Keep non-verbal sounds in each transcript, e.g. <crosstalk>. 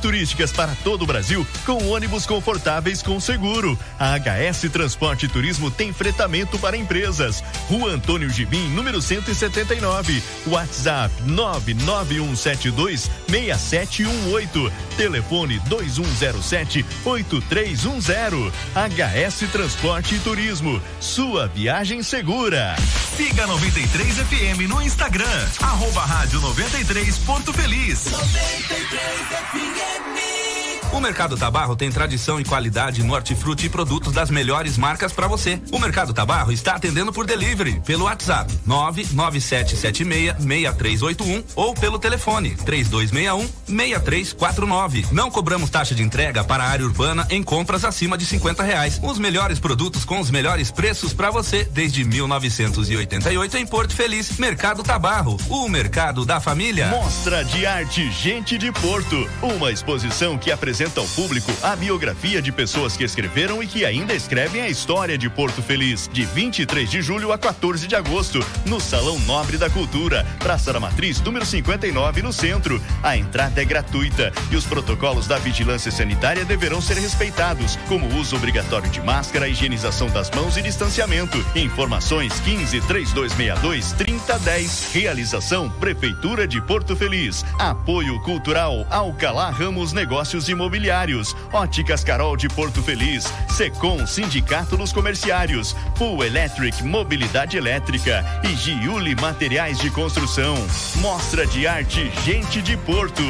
turísticas para todo o Brasil com ônibus confortáveis com seguro. A HS Transporte e Turismo tem fretamento para empresas. Rua Antônio Gibim, número 179. WhatsApp 99172 6718. Telefone 2107 8310. HS Transporte e Turismo. Sua viagem segura. Siga 93 FM no Instagram. Arroba Rádio 93 Porto Feliz. 93 me. O Mercado Tabarro tem tradição e qualidade no hortifruti e produtos das melhores marcas para você. O Mercado Tabarro está atendendo por delivery pelo WhatsApp 997766381 ou pelo telefone 3261-6349. Não cobramos taxa de entrega para a área urbana em compras acima de 50 reais. Os melhores produtos com os melhores preços para você desde 1988 em Porto Feliz. Mercado Tabarro, o mercado da família. Mostra de arte Gente de Porto, uma exposição que apresenta apresenta ao público a biografia de pessoas que escreveram e que ainda escrevem a história de Porto Feliz, de 23 de julho a 14 de agosto, no Salão Nobre da Cultura, Praça da Matriz, número 59, no centro. A entrada é gratuita e os protocolos da vigilância sanitária deverão ser respeitados, como o uso obrigatório de máscara, higienização das mãos e distanciamento. Informações 15 3262 3010. Realização Prefeitura de Porto Feliz. Apoio Cultural Alcalá Ramos Negócios Imobiliários imobiliários, Óticas Carol de Porto Feliz, Secom Sindicato dos Comerciários, Full Electric Mobilidade Elétrica e Giuli Materiais de Construção. Mostra de arte Gente de Porto.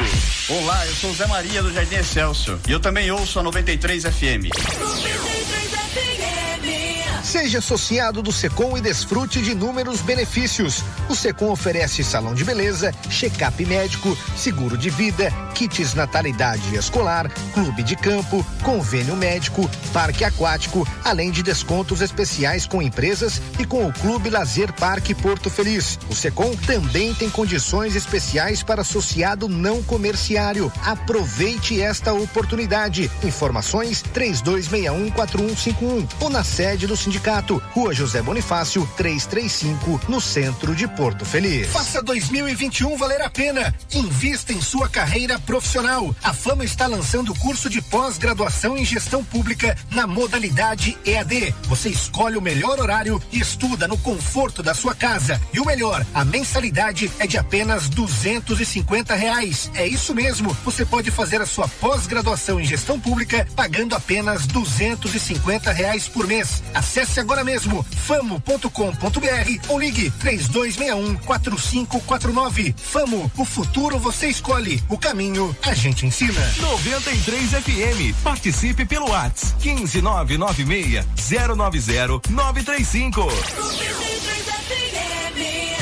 Olá, eu sou Zé Maria do Jardim Excelso e eu também ouço a 93 FM. 93 Seja associado do Secom e desfrute de inúmeros benefícios. O Secom oferece salão de beleza, check-up médico, seguro de vida, kits natalidade escolar, clube de campo, convênio médico, parque aquático, além de descontos especiais com empresas e com o Clube Lazer Parque Porto Feliz. O Secom também tem condições especiais para associado não comerciário. Aproveite esta oportunidade. Informações 32614151 ou na sede do sindicato Rua José Bonifácio, 335, no centro de Porto Feliz. Faça 2021 valer a pena. Invista em sua carreira profissional. A Fama está lançando o curso de pós-graduação em gestão pública na modalidade EAD. Você escolhe o melhor horário e estuda no conforto da sua casa. E o melhor, a mensalidade é de apenas duzentos e reais. É isso mesmo. Você pode fazer a sua pós-graduação em gestão pública pagando apenas duzentos e reais por mês. Acesse agora mesmo famo.com.br ou ligue 3261 4549. Famo, o futuro você escolhe, o caminho a gente ensina. 93 FM. Participe pelo WhatsApp 15996 090 935.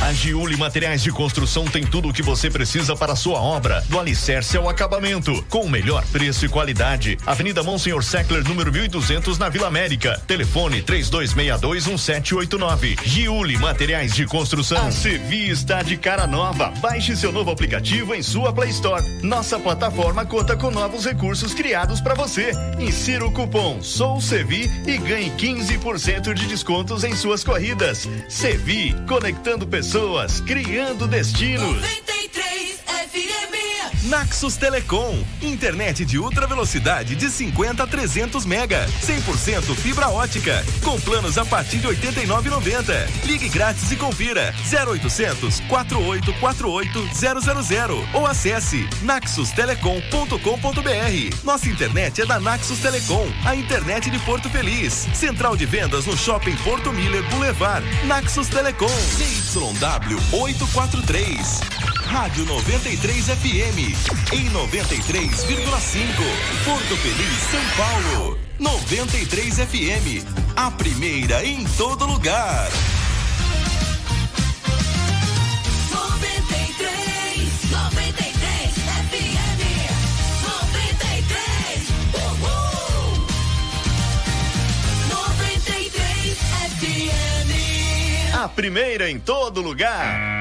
A Giuli Materiais de Construção tem tudo o que você precisa para a sua obra, do alicerce ao acabamento, com o melhor preço e qualidade. Avenida Monsenhor Seckler, número 1200, na Vila América. Telefone 32621789. Giuli Materiais de Construção. A Sevi está de cara nova. Baixe seu novo aplicativo em sua Play Store. Nossa plataforma conta com novos recursos criados para você. Insira o cupom Sou Sevi e ganhe 15% de descontos em suas corridas. Sevi, conectando pessoas pessoas, criando destinos. 93 FM. Naxos Telecom, internet de ultra velocidade de 50 a 300 mega, 100% fibra ótica, com planos a partir de 89,90. Ligue grátis e confira 0800 4848 000 ou acesse naxustelecom.com.br. Nossa internet é da Naxos Telecom, a internet de Porto Feliz. Central de vendas no Shopping Porto Miller Boulevard. Naxos Telecom. CYW 843. Rádio 93 FM. Em 93,5. Porto Feliz, São Paulo. 93 FM. A primeira em todo lugar. 93, 93 FM. 93, uhul. 93 FM. A primeira em todo lugar.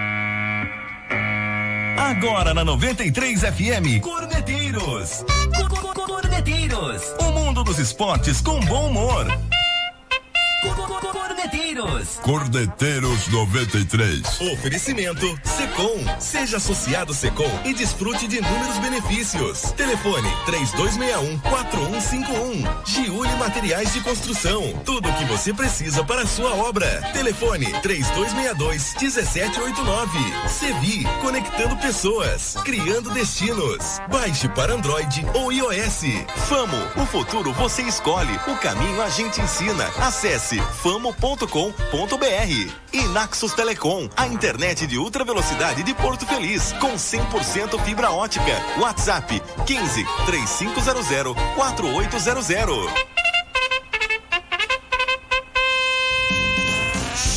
Agora na 93 FM, Corneteiros. Corneteiros. O mundo dos esportes com bom humor. Corneteiros. Cordeteiros 93. Oferecimento Secom. Seja associado Secom e desfrute de inúmeros benefícios. Telefone 3261 4151. Giuli Materiais de Construção. Tudo o que você precisa para a sua obra. Telefone 3262 1789. Sevi, conectando pessoas, criando destinos. Baixe para Android ou iOS. Famo, o futuro você escolhe, o caminho a gente ensina. Acesse famo.com.br. E Naxos Telecom, a internet de ultra velocidade de Porto Feliz, com 100% fibra ótica. WhatsApp 15 3500 4800.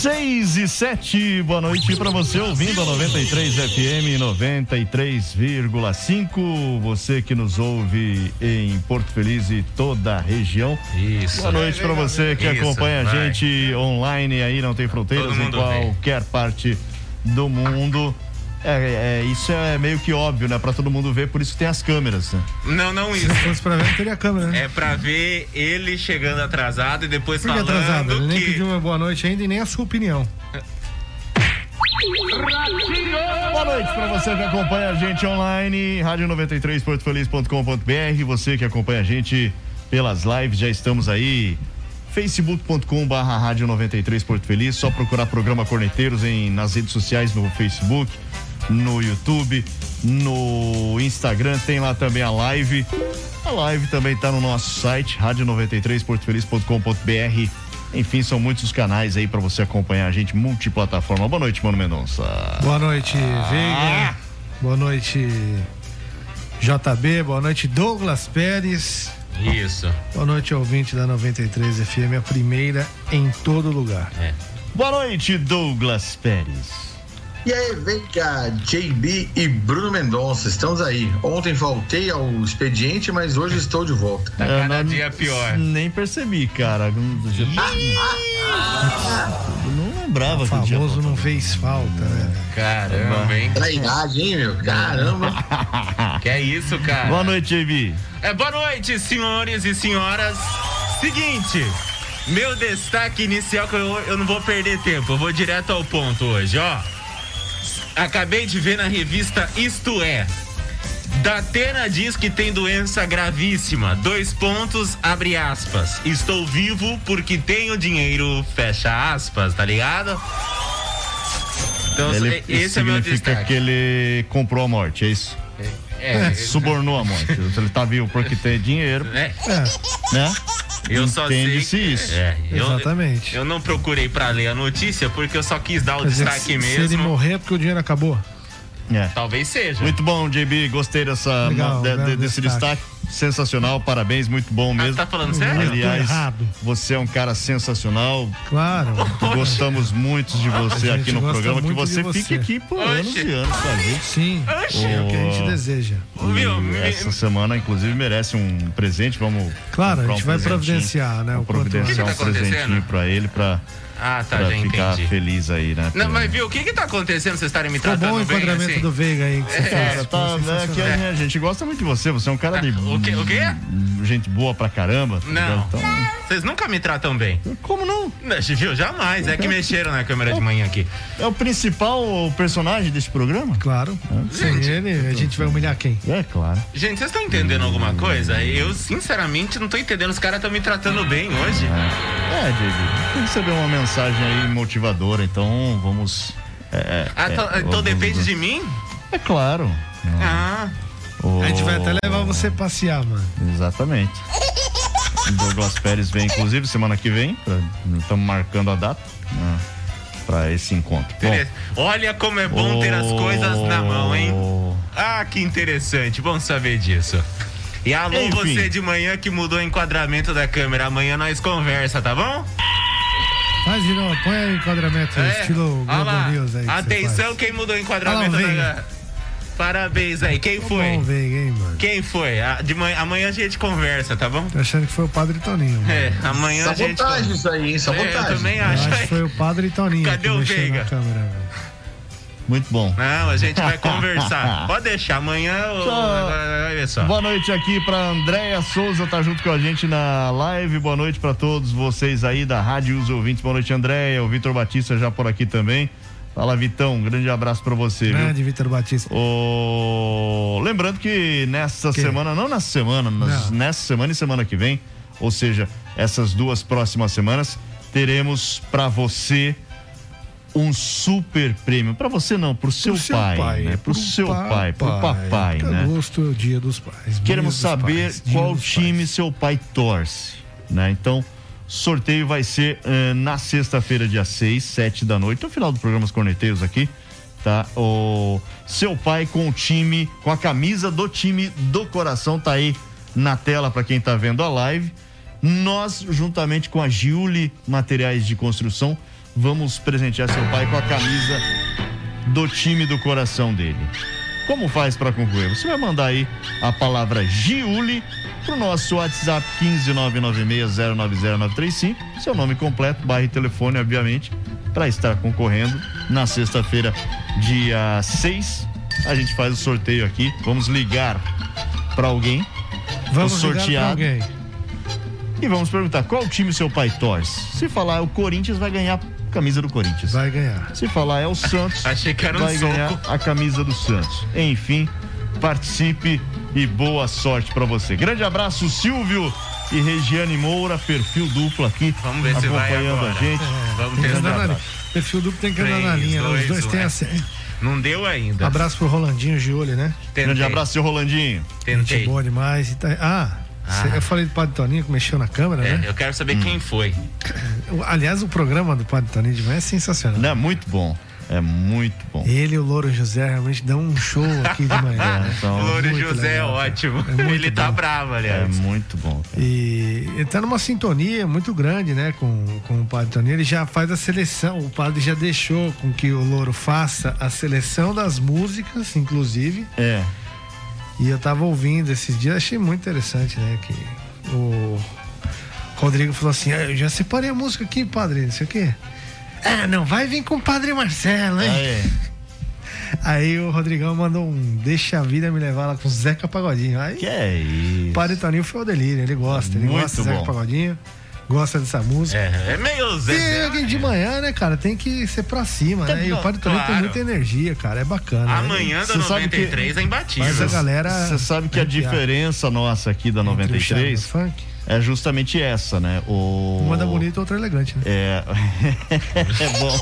6 e 7, boa noite para você ouvindo a 93 FM 93,5. Você que nos ouve em Porto Feliz e toda a região. Isso. Boa noite para você que Isso, acompanha a vai. gente online aí, não tem fronteiras em mundo vem. qualquer parte do mundo. É, é, isso é meio que óbvio, né? Pra todo mundo ver, por isso tem as câmeras, né? Não, não isso. Se fosse pra ver, não teria câmera, né? É pra ver ele chegando atrasado e depois Por que falando atrasado? Ele nem que... pediu uma boa noite ainda e nem a sua opinião. Boa noite para você que acompanha a gente online, rádio93portofeliz.com.br, você que acompanha a gente pelas lives, já estamos aí facebook.com barra rádio 93 Porto Feliz, só procurar programa Corneteiros em, nas redes sociais, no Facebook, no YouTube, no Instagram, tem lá também a live. A live também tá no nosso site, rádio93portofeliz.com.br. Enfim, são muitos os canais aí para você acompanhar a gente multiplataforma. Boa noite, Mano Mendonça. Boa noite, Veiga. Boa noite, JB. Boa noite, Douglas Pérez. Isso. Boa noite, ouvinte da 93 FM, a primeira em todo lugar. É. Boa noite, Douglas Pérez. E aí, vem cá, JB e Bruno Mendonça, estamos aí. Ontem faltei ao expediente, mas hoje estou de volta. Tá Eu cada não- dia pior. Nem percebi, cara. Não, não lembrava O que tinha famoso não fez falta, né? Caramba, hein? Trairagem, hein, meu? Caramba. <laughs> Que é isso, cara? Boa noite, JB. É, boa noite, senhores e senhoras. Seguinte, meu destaque inicial, que eu, eu não vou perder tempo, eu vou direto ao ponto hoje, ó. Acabei de ver na revista Isto É. Datena diz que tem doença gravíssima. Dois pontos, abre aspas. Estou vivo porque tenho dinheiro, fecha aspas, tá ligado? Então, Ele esse é meu significa destaque. que ele comprou a morte, é isso? É, Subornou a morte. Se ele tá vivo porque tem dinheiro, é, né? eu só sei. Entende-se que- isso. É, eu, Exatamente. Eu não procurei pra ler a notícia porque eu só quis dar o Quer dizer, destaque se, se ele mesmo. morrer é porque o dinheiro acabou. É. Talvez seja. Muito bom, JB. Gostei dessa, Legal, de- de- desse destaque. destaque. Sensacional, parabéns, muito bom mesmo. tá falando sério? Aliás, errado. você é um cara sensacional. Claro. Gostamos muito de você aqui no programa. Que você, você. fique aqui por anos Oxe. e anos com a gente. Sim. Oxi. É o que a gente deseja. Viu? E Me- essa semana, inclusive, merece um presente. Vamos. Claro, a gente um vai presentinho. providenciar, né? Vamos O providenciar um que que tá presentinho acontecendo? pra ele, pra, Ah, tá, pra já ficar entendi. feliz aí, né? Não, Pelo- mas viu, o que que tá acontecendo? Vocês estarem me Ficou tratando bom o bem enquadramento assim? do Veiga aí que você fez. Cara, tá, Ficou né, que a gente gosta muito de você. Você é um cara de. O quê? O quê? Gente boa pra caramba. tá Não. Então, Vocês nunca me tratam bem. como não? Não, Viu? Jamais. É que mexeram na câmera de manhã aqui. É o principal personagem desse programa? Claro. Sem Gente. ele, a gente vai humilhar quem? É, claro. Gente, vocês estão entendendo alguma coisa? Eu, sinceramente, não tô entendendo. Os caras estão me tratando bem hoje. É, Diego. Tem que receber uma mensagem aí motivadora, então vamos. É, Ah, é, então- então vamos- depende de mim? É claro. Ah, O- A gente vai até levar você passear, mano. Exatamente. O Douglas Pérez vem, inclusive, semana que vem. Estamos marcando a data né, para esse encontro. Bom. Olha como é bom ter as coisas na mão, hein? Ah, que interessante. Bom saber disso. E alô, Enfim. você de manhã que mudou o enquadramento da câmera. Amanhã nós conversa, tá bom? Faz de novo, põe aí o enquadramento É. estilo Globo. News aí. que Atenção, quem mudou o enquadramento da. Parabéns aí. Quem Tá foi? Bom, Veiga, hein, mano. Quem foi? Ah, De manhã, amanhã a gente conversa, tá bom? Tô achando que foi o Padre Toninho. Mano. É, amanhã a gente. Sabotagem isso aí, hein? É, eu Sabotagem. também Eu acho. acho que foi o Padre Toninho Cadê que o Veiga? câmera. Muito bom. Não, a gente vai <laughs> conversar. Pode deixar, amanhã o- Só- vai vai ver só. Boa noite aqui pra Andréia Souza, tá junto com a gente na live. Boa noite pra todos vocês aí da rádio os ouvintes. Boa noite, Andréia. O Vitor Batista já por aqui também. Fala, Vitão. Um grande abraço pra você, viu? Grande Vitor Batista. O... Lembrando que nessa Que? semana, não nessa semana, mas Não. nessa semana e semana que vem, ou seja, essas duas próximas semanas, teremos pra você um super prêmio. Pra você não, pro seu, Pro seu pai, pai, né? Pro, pro seu pai, pro papai, Porque né? Agosto é o dia dos pais. Queremos saber pais, qual time seu pai torce, né? Então, sorteio vai ser eh, na sexta-feira, dia 6, 7 da noite, no final do programa Os Corneteiros aqui, tá? O seu pai com o time, com a camisa do time do coração, tá aí na tela para quem tá vendo a live. Nós, juntamente com a Giuli Materiais de Construção, vamos presentear seu pai com a camisa do time do coração dele. Como faz para concorrer? Você vai mandar aí a palavra Giuli pro nosso WhatsApp 15996090935, seu nome completo, bairro e telefone, obviamente, para estar concorrendo na sexta-feira, dia 6. A gente faz o sorteio aqui. Vamos ligar para alguém. Vamos sorteado. alguém. E vamos perguntar qual time seu pai torce. Se falar o Corinthians, vai ganhar camisa do Corinthians. Vai ganhar. Se falar é o Santos, Achei que era um vai soco. ganhar a camisa do Santos. Enfim, participe e boa sorte pra você. Grande abraço, Silvio e Regiane Moura, perfil duplo aqui. Vamos ver se vai acompanhando agora. a gente. Vamos Tem que testar. na. Perfil duplo tem que andar na linha. né? Os dois, dois têm é. a. Não deu ainda. Abraço pro Rolandinho Gioli, né? Tentei. Grande abraço, seu Rolandinho. Gente Tentei. boa demais. Tá- Ah, Ah. eu falei do Padre Toninho que mexeu na câmera, É, né? eu quero saber Hum. quem foi. Aliás, o programa do Padre Toninho de manhã é sensacional. Não, é muito bom. É muito bom. Ele e o Louro José realmente dão um show aqui de manhã. <laughs> né? Então, o Louro José é legal, cara. ótimo. É Ele tá bom. bravo, é aliás. muito bom. cara. E ele tá numa sintonia muito grande, né, com, com o Padre Toninho. Ele já faz a seleção, o padre já deixou com que o Louro faça a seleção das músicas, inclusive. É. E eu tava ouvindo esses dias, achei muito interessante, né, que o Rodrigo falou assim, "Ah, eu já separei a música aqui, padre, não sei o quê. Ah, não, vai vir com o padre Marcelo, hein? É. <laughs> Aí o Rodrigão mandou um Deixa a vida me levar lá com o Zeca Pagodinho. Aí Que é isso. o Padre Toninho foi o delírio, ele gosta, ele Muito gosta do Zeca bom. Pagodinho, gosta dessa música. É, é meio E Zé. alguém de manhã, né, cara, tem que ser pra cima, né? E o Padre Toninho tem muita energia, cara, é bacana. Amanhã da Você sabe que- 93 é imbatível. Mas a galera. Você sabe que a arrepiada. diferença nossa aqui da Entre o 93 charme e o funk, é justamente essa, né? O... uma anda bonita, outra elegante, né? É. <laughs> é bom.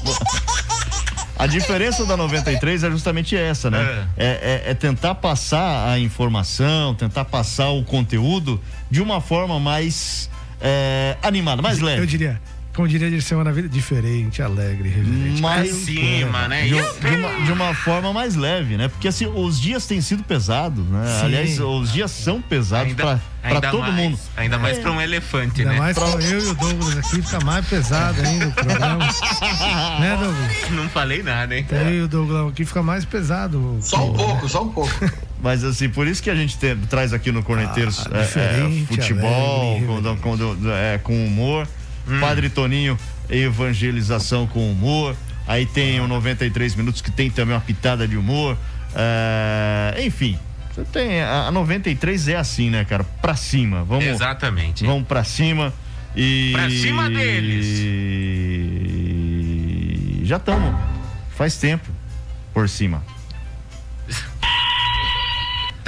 A diferença da 93 é justamente essa, né? É, é- é tentar passar a informação, tentar passar o conteúdo de uma forma mais é, animada, mais Eu leve. diria, como diria Dirceu na vida, diferente, alegre, reverente. Mais Pra cima, né? de, de uma, de uma forma mais leve, né? Porque assim, os dias têm sido pesados, né? Sim. Aliás, os dias são pesados Ainda, para ainda todo mais, mundo. Ainda mais pra um elefante, Ainda né? mais com eu e o Douglas aqui, fica mais pesado ainda o programa. <laughs> né, Douglas? Não falei nada, hein? Eu e o Douglas aqui fica mais pesado. Só um pouco, só um pouco. Mas assim, por isso que a gente tem- traz aqui no Corneteiros Ah, é, é, futebol, alegre, com, com- é, com humor. Padre Toninho, evangelização com humor. Aí tem o 93 minutos que tem também uma pitada de humor. É, enfim, você tem a, a 93 é assim, né, cara? Pra cima. Vamos, Exatamente. vamos pra cima e Pra cima deles. E já estamos. Faz tempo por cima.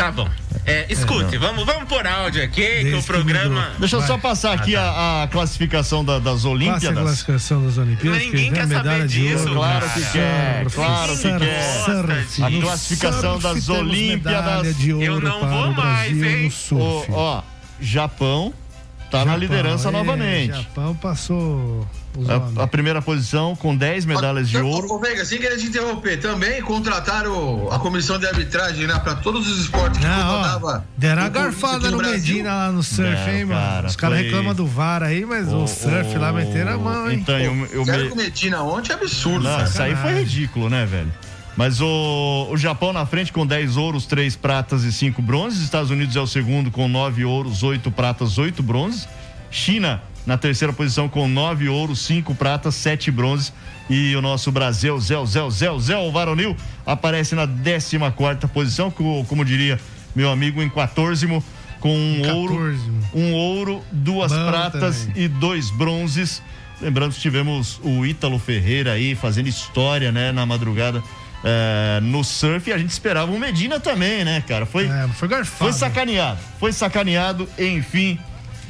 Tá bom. É, escute, vamos, vamos por áudio aqui, que Desde o que programa. mudou. Deixa eu só passar aqui Ah, a, a classificação da- das Passa a Olimpíadas. classificação das Olimpíadas. Ninguém que a quer saber de disso, ouro, Claro que surf, quer, claro que quer. surf. A classificação das Olimpíadas. de ouro Eu não para vou o mais, Brasil hein? surf. ó, Japão tá na Japão, liderança é, novamente. Japão passou. A, a primeira posição com 10 medalhas de ouro. Ô, Veiga, sem querer te interromper, também contrataram a comissão de arbitragem lá para todos os esportes que Não, ó, comandava. deram a o garfada no Brasil. Medina lá no surf, Não, hein, mano? cara, Os caras foi- reclamam do VAR aí, mas o, Ô, surf lá ô, meteram a mão, hein? Então, eu, eu Fizeram me- com o Medina ontem é absurdo, Não, isso aí foi ridículo, né, velho? Mas o, o Japão na frente com 10 ouros, 3 pratas e 5 bronzes. Estados Unidos é o segundo com 9 ouros, 8 pratas, 8 bronzes. China na terceira posição com nove ouros, cinco pratas, sete bronzes. E o nosso Brasil, Zé, Zé, Zé, Zé, Varonil, aparece na 14 quarta posição, co- como diria meu amigo, em 14 com um ouro, um ouro, duas Bom pratas também. e dois bronzes. Lembrando que tivemos o Ítalo Ferreira aí fazendo história, né, na madrugada. Eh, no surf, e a gente esperava o Medina também, né, cara? Foi, foi garfado. Foi sacaneado. Foi sacaneado, enfim.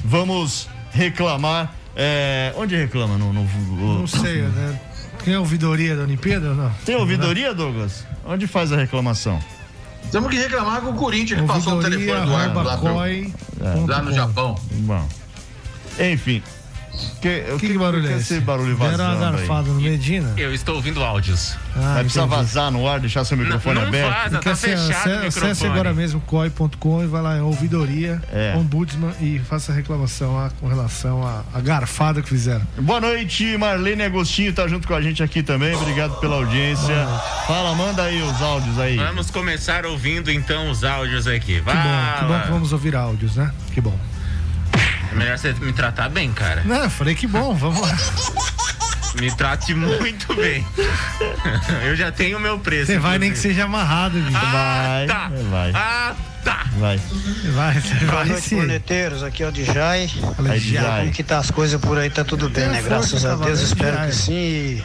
Vamos reclamar. eh, onde reclama? No, no- Não sei, <laughs> né? Tem ouvidoria da Olimpíada ou não? Tem ouvidoria, Douglas? Onde faz a reclamação? Temos que reclamar com o Corinthians que passou o telefone do árbitro lá, pro- lá no Japão. Bom. Enfim. Que, o Que, que barulho é esse esse? barulho vazando Deram uma aí? garfada no Medina? Eu estou ouvindo áudios. Ah, Vai precisar vazar no ar, deixar seu microfone não aberto? vaza, tá assim, fechado o acesse, microfone. acesse agora mesmo coi.com e vai lá em ouvidoria, É. ombudsman e faça reclamação lá com relação à, à garfada que fizeram. Boa noite, Marlene Agostinho tá junto com a gente aqui também. Obrigado pela audiência. Fala, manda aí os áudios aí. Vamos começar ouvindo então os áudios aqui. Que Vai. bom, que bom que vamos ouvir áudios, né? Que bom. É melhor você me tratar bem, cara. Não, eu falei que bom, vamos lá. Me trate muito bem. <laughs> Eu já tenho o meu preço. Você vai nem que seja amarrado, bicho. Ah, tá. vai. Ah, tá. Vai. Vai, você Boa vai noite, sim. corneteiros. Aqui é o Dijay. E Dijay. Como que tá as coisas por aí? Tá tudo bem, né? força, Graças a cavaleiro Deus, espero que sim.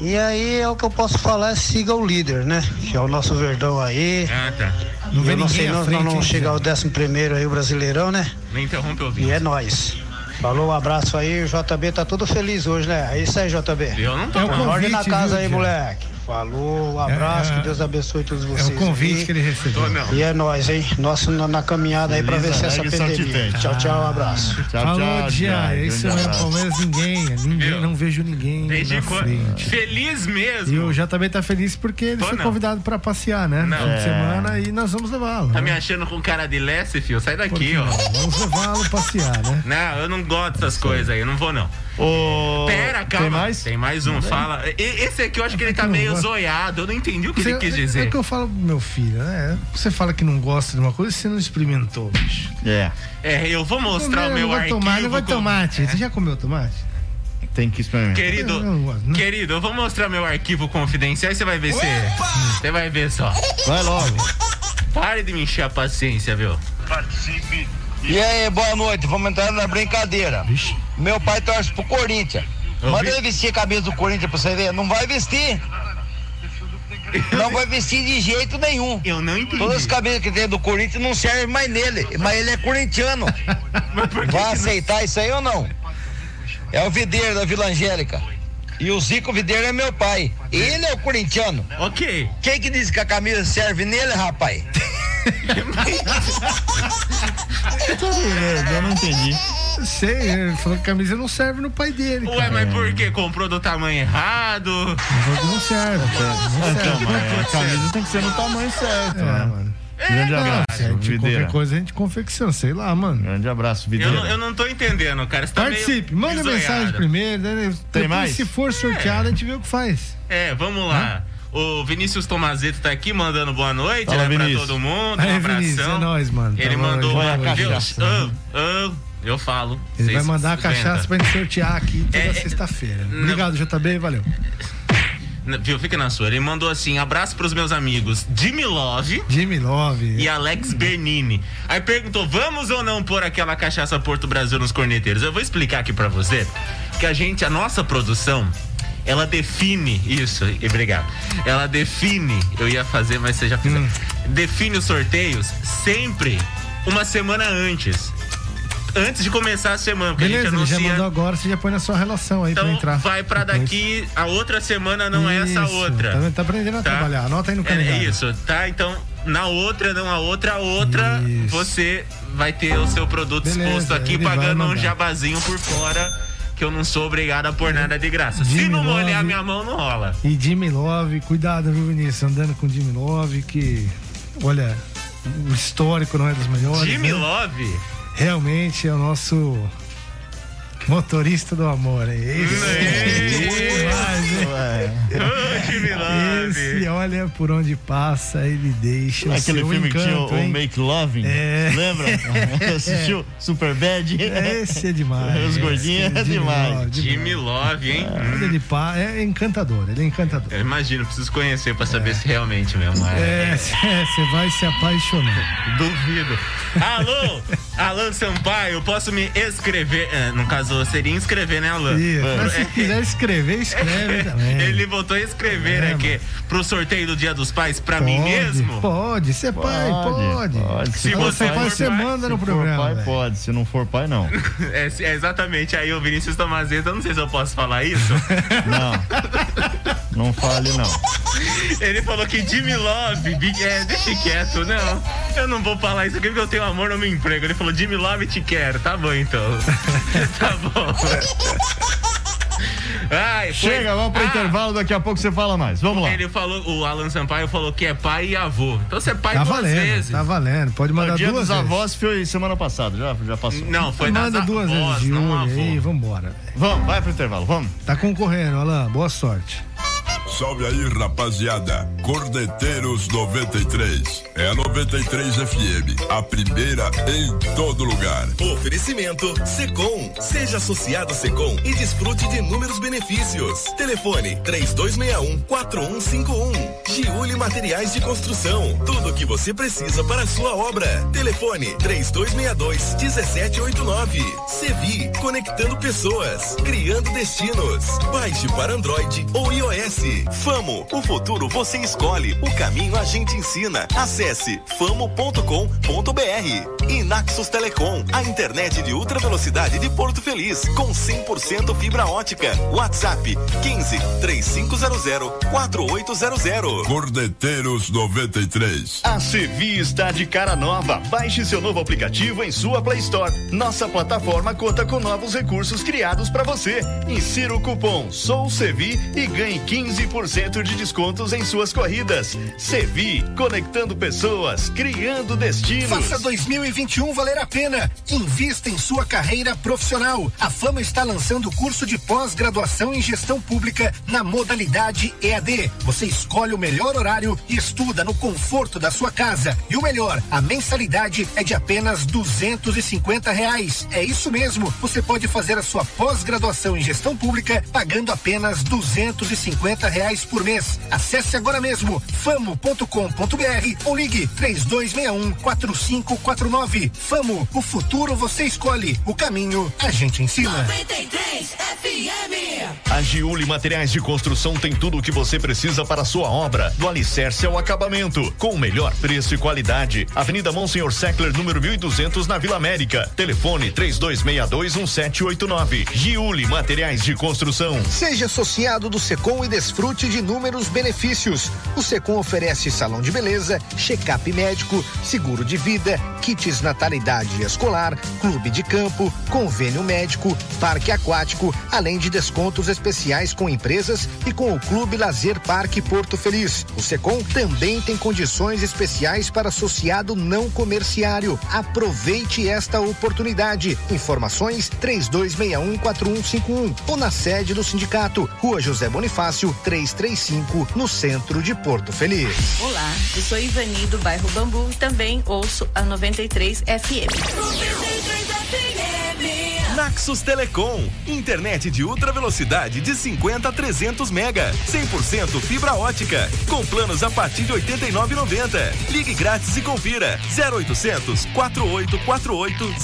E... aí é o que eu posso falar, é siga o líder, né? Que é o nosso Verdão aí. Ah, tá. Não eu não sei não, frente, nós não hein, chegar ao décimo primeiro aí, o Brasileirão, né? Me interrompe o E é nóis. Falou, um abraço aí, o JB tá todo feliz hoje, né? É isso aí, JB. Eu não tô. É Ordem convite, na casa viu, aí, moleque. Falou, um abraço, É, é. que Deus abençoe todos É vocês. o convite que ele recebeu. Não. E é nóis, hein? Nosso na, na caminhada aí pra vencer essa e pandemia. Tchau, tchau, um abraço. Tchau, Falou, tchau, Dia. Dia. É isso mesmo, abraço. Palmeiras ninguém, ninguém Viu? não vejo ninguém Desde na quando? frente. Feliz E mesmo. o JB tá feliz porque ele Tô foi não. convidado pra passear, né? No Não. É. semana e nós vamos levá-lo. Tá né? me achando com cara de leste, filho? Sai daqui, ó. não? Vamos levá-lo passear, né? Não, eu não gosto dessas coisas aí, eu não vou não. Ô, Pera, calma. Tem mais? Tem mais um, fala. E- Esse aqui eu acho que ele tá Eu meio zoiado, eu não entendi o que Você- ele quis É dizer. que eu falo pro meu filho, né? Você fala que não gosta de uma coisa, você não experimentou, bicho. É, É, eu vou mostrar o meu vai arquivo. tomar, não vai com- tomate. Você já comeu tomate? tem que experimentar. Querido, Eu não não. querido, eu vou mostrar meu arquivo confidencial e você vai ver se. Você vai ver só. Vai logo. Pare de me encher a paciência, viu? E aí, boa noite, vamos entrar na brincadeira. Meu pai torce pro Corinthians. Manda ele vestir a camisa do Corinthians pra você ver. Não vai vestir. Não vai vestir de jeito nenhum. Eu não entendi. Todas as camisas que tem do Corinthians não servem mais nele. Mas ele é corintiano. <laughs> Vai aceitar isso aí ou não? É o Videiro da Vila Angélica. E o Zico Videiro é meu pai. Ele é o corintiano. Ok. Quem que disse que a camisa serve nele, rapaz? <laughs> Eu não entendi. Sei, ele falou que a camisa não serve no pai dele. Ué, cara. mas por quê? Comprou do tamanho errado? Não serve, cara. Não Então, serve. mas a camisa tem que ser no tamanho certo, É, né? mano. Grande Não, abraço, gente, Videira. qualquer coisa a gente confecciona, sei lá, mano. Grande abraço, Eu Videira. não, eu não tô entendendo, cara. Você tá Participe, manda mensagem primeiro. né? Depois, mais? Se for sorteado, a gente vê o que faz. É, vamos lá. O Vinícius Tomazeto tá aqui mandando boa noite Fala, né, pra Vinícius. todo mundo. Aí, um Vinícius, abração. é nóis, mano. Ele mandou bom, Vai a vai, Viu? cachaça. Ah, ah, eu falo. Ele vai mandar a cachaça pra gente sortear aqui toda É, é, sexta-feira. Obrigado, JB, valeu. Viu? Fica na sua. Ele mandou assim: abraço pros meus amigos Jimmy Love. Jimmy Love. E Alex Bernini. Aí perguntou: vamos ou não pôr aquela cachaça Porto Brasil nos corneteiros? Eu vou explicar aqui pra você que a gente, a nossa produção, ela define isso. E obrigado. Ela define. Eu ia fazer, mas você já fez. Hum. Define os sorteios sempre uma semana antes. Antes de começar a semana, porque Beleza, a gente já anuncia. mandou agora, você já põe na sua relação aí pra Então entrar. vai pra Depois. daqui, a outra semana não é essa Isso, outra. Tá, tá aprendendo a Tá? trabalhar. Anota aí no calendário. É isso, tá? Então, na outra, não a outra, a outra, Isso. você vai ter o seu produto Beleza, exposto aqui, pagando um jabazinho por fora, que eu não sou obrigado a pôr nada de graça. Se Jimmy não molhar minha mão, não rola. E Jimmy Love, cuidado, viu, Vinícius? Andando com Jimmy Love, que, olha, o histórico não é dos melhores. Jimmy né? Love? Realmente é o nosso Motorista do amor, é esse. Esse, olha por onde passa, ele deixa o Aquele seu filme que tinha encanto, o hein? Make Loving. É. Lembra? <laughs> Assistiu Super Bad? Esse é demais. Os gordinhos é Jimmy demais. Jimmy Love, hein? Olha, ele pá, é encantador, ele é encantador. Eu imagino, preciso conhecer pra saber se realmente mesmo é. É, <laughs> você vai se apaixonar. Duvido. Alô, Alan Sampaio, posso me escrever? É, no caso, seria inscrever, né, Alan? Isso, mas se É. quiser escrever, escreve <laughs> também. Ele voltou a escrever É, aqui pro sorteio do Dia dos Pais pra Pode, mim mesmo? Pode, ser pai, pode. Se Se você for pai, você pai, manda no Se for programa. pai, velho. pode. Se não for pai, não. <laughs> É, é exatamente. Aí o Vinícius Tomazeta, eu não sei se eu posso falar isso. <laughs> Não. Não fale, não. Ele falou que Jimmy Love, Big- é, deixa quieto, não. Eu não vou falar isso aqui porque eu tenho amor no meu emprego. Ele falou Jimmy Love te quero. Tá bom então. <laughs> tá bom. Ai, foi- Chega, vamos pro Ah, intervalo, daqui a pouco você fala mais. Vamos lá. Ele falou, o Alan Sampaio falou que é pai e avô. Então você é pai Tá duas valendo, vezes. tá valendo. Pode mandar o dia duas dos vezes. avós foi semana passada, já, já passou. Não, foi Manda duas avós, vezes de olho avô. aí, vambora. Vamos, vai pro intervalo, vamos. Tá concorrendo, Alan. Boa sorte. Salve aí, rapaziada. Cordeteiros 93. É a 93 FM, a primeira em todo lugar. Oferecimento Secom. Seja associado Secom e desfrute de inúmeros benefícios. Telefone 3261-4151. Giuli Materiais de Construção. Tudo o que você precisa para a sua obra. Telefone 3262-1789. Sevi. Conectando pessoas. Criando destinos. Baixe para Android ou iOS. Famo. O futuro você escolhe. O caminho a gente ensina. Acesse famo.com.br. Naxos Telecom. A internet de ultra velocidade de Porto Feliz. Com 100% fibra ótica. WhatsApp 15 3500 4800. Cordeteiros 93. A Sevi está de cara nova. Baixe seu novo aplicativo em sua Play Store. Nossa plataforma conta com novos recursos criados para você. Insira o cupom Sou Sevi e ganhe 15% de descontos em suas corridas. Sevi, conectando pessoas, criando destinos. Faça 2021 valer a pena. Invista em sua carreira profissional. A Fama está lançando o curso de pós-graduação em gestão pública na modalidade EAD. Você escolhe o melhor horário e estuda no conforto da sua casa. E o melhor, a mensalidade é de apenas duzentos e cinquenta reais. É isso mesmo. Você pode fazer a sua pós-graduação em gestão pública pagando apenas duzentos e cinquenta reais por mês. Acesse agora mesmo famo.com.br ou ligue três dois um quatro cinco quatro nove. Famo, o futuro você escolhe, o caminho a gente ensina. 93 FM. A Giuli Materiais de Construção tem tudo o que você precisa para a sua obra, do alicerce ao acabamento, com o melhor preço e qualidade. Avenida Monsenhor Seckler, número 1200, na Vila América. Telefone 32621789. Giuli Materiais de Construção. Seja associado do Secom e desfrute de inúmeros benefícios. O Secom oferece salão de beleza, check-up médico, seguro de vida, kits natalidade escolar, clube de campo, convênio médico, parque aquático, além de descontos especiais com empresas e com o Clube Lazer Parque Porto Feliz. O Secom também tem condições especiais para associado não comerciário. Aproveite esta oportunidade. Informações 32614151 ou na sede do sindicato, Rua José Bonifácio, 335, no centro de Porto Feliz. Olá, eu sou Ivani do bairro Bambu e também ouço a 93 FM. Naxos Telecom, internet de ultra velocidade de 50 a 300 mega, 100% fibra ótica, com planos a partir de 89,90. Ligue grátis e confira 0800 4848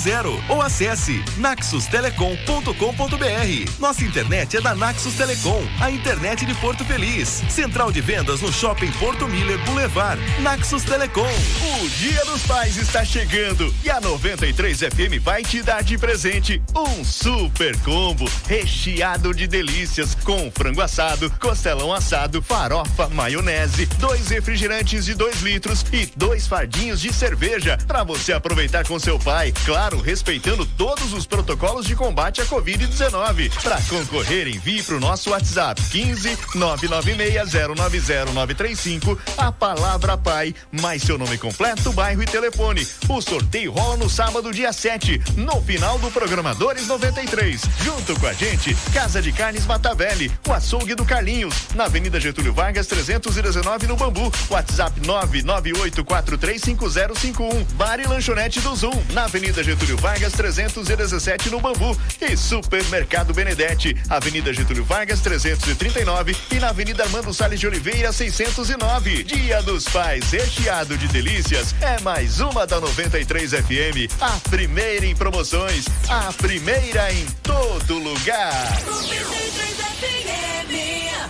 000 ou acesse naxostelecom.com.br. Nossa internet é da Naxos Telecom, a internet de Porto Feliz. Central de vendas no Shopping Porto Miller Boulevard. Naxos Telecom. O Dia dos Pais está chegando e a 93 FM vai te dar de presente um super combo recheado de delícias com frango assado, costelão assado, farofa, maionese, dois refrigerantes de 2 litros e dois fardinhos de cerveja para você aproveitar com seu pai, claro, respeitando todos os protocolos de combate à Covid-19. Para concorrer, envie para o nosso WhatsApp 15 996090935 a palavra pai, mais seu nome completo, bairro e telefone. O sorteio rola no sábado, dia 7. No final do programa Programadores 93. Junto com a gente, Casa de Carnes Matavelli, o açougue do Carlinhos, na Avenida Getúlio Vargas 319 no Bambu. WhatsApp 998435051. Bar e lanchonete do Zoom, na Avenida Getúlio Vargas 317 no Bambu. E Supermercado Benedetti, Avenida Getúlio Vargas 339 e na Avenida Armando Salles de Oliveira 609. Dia dos Pais, recheado de delícias, é mais uma da 93 FM, a primeira em promoções, a primeira em todo lugar.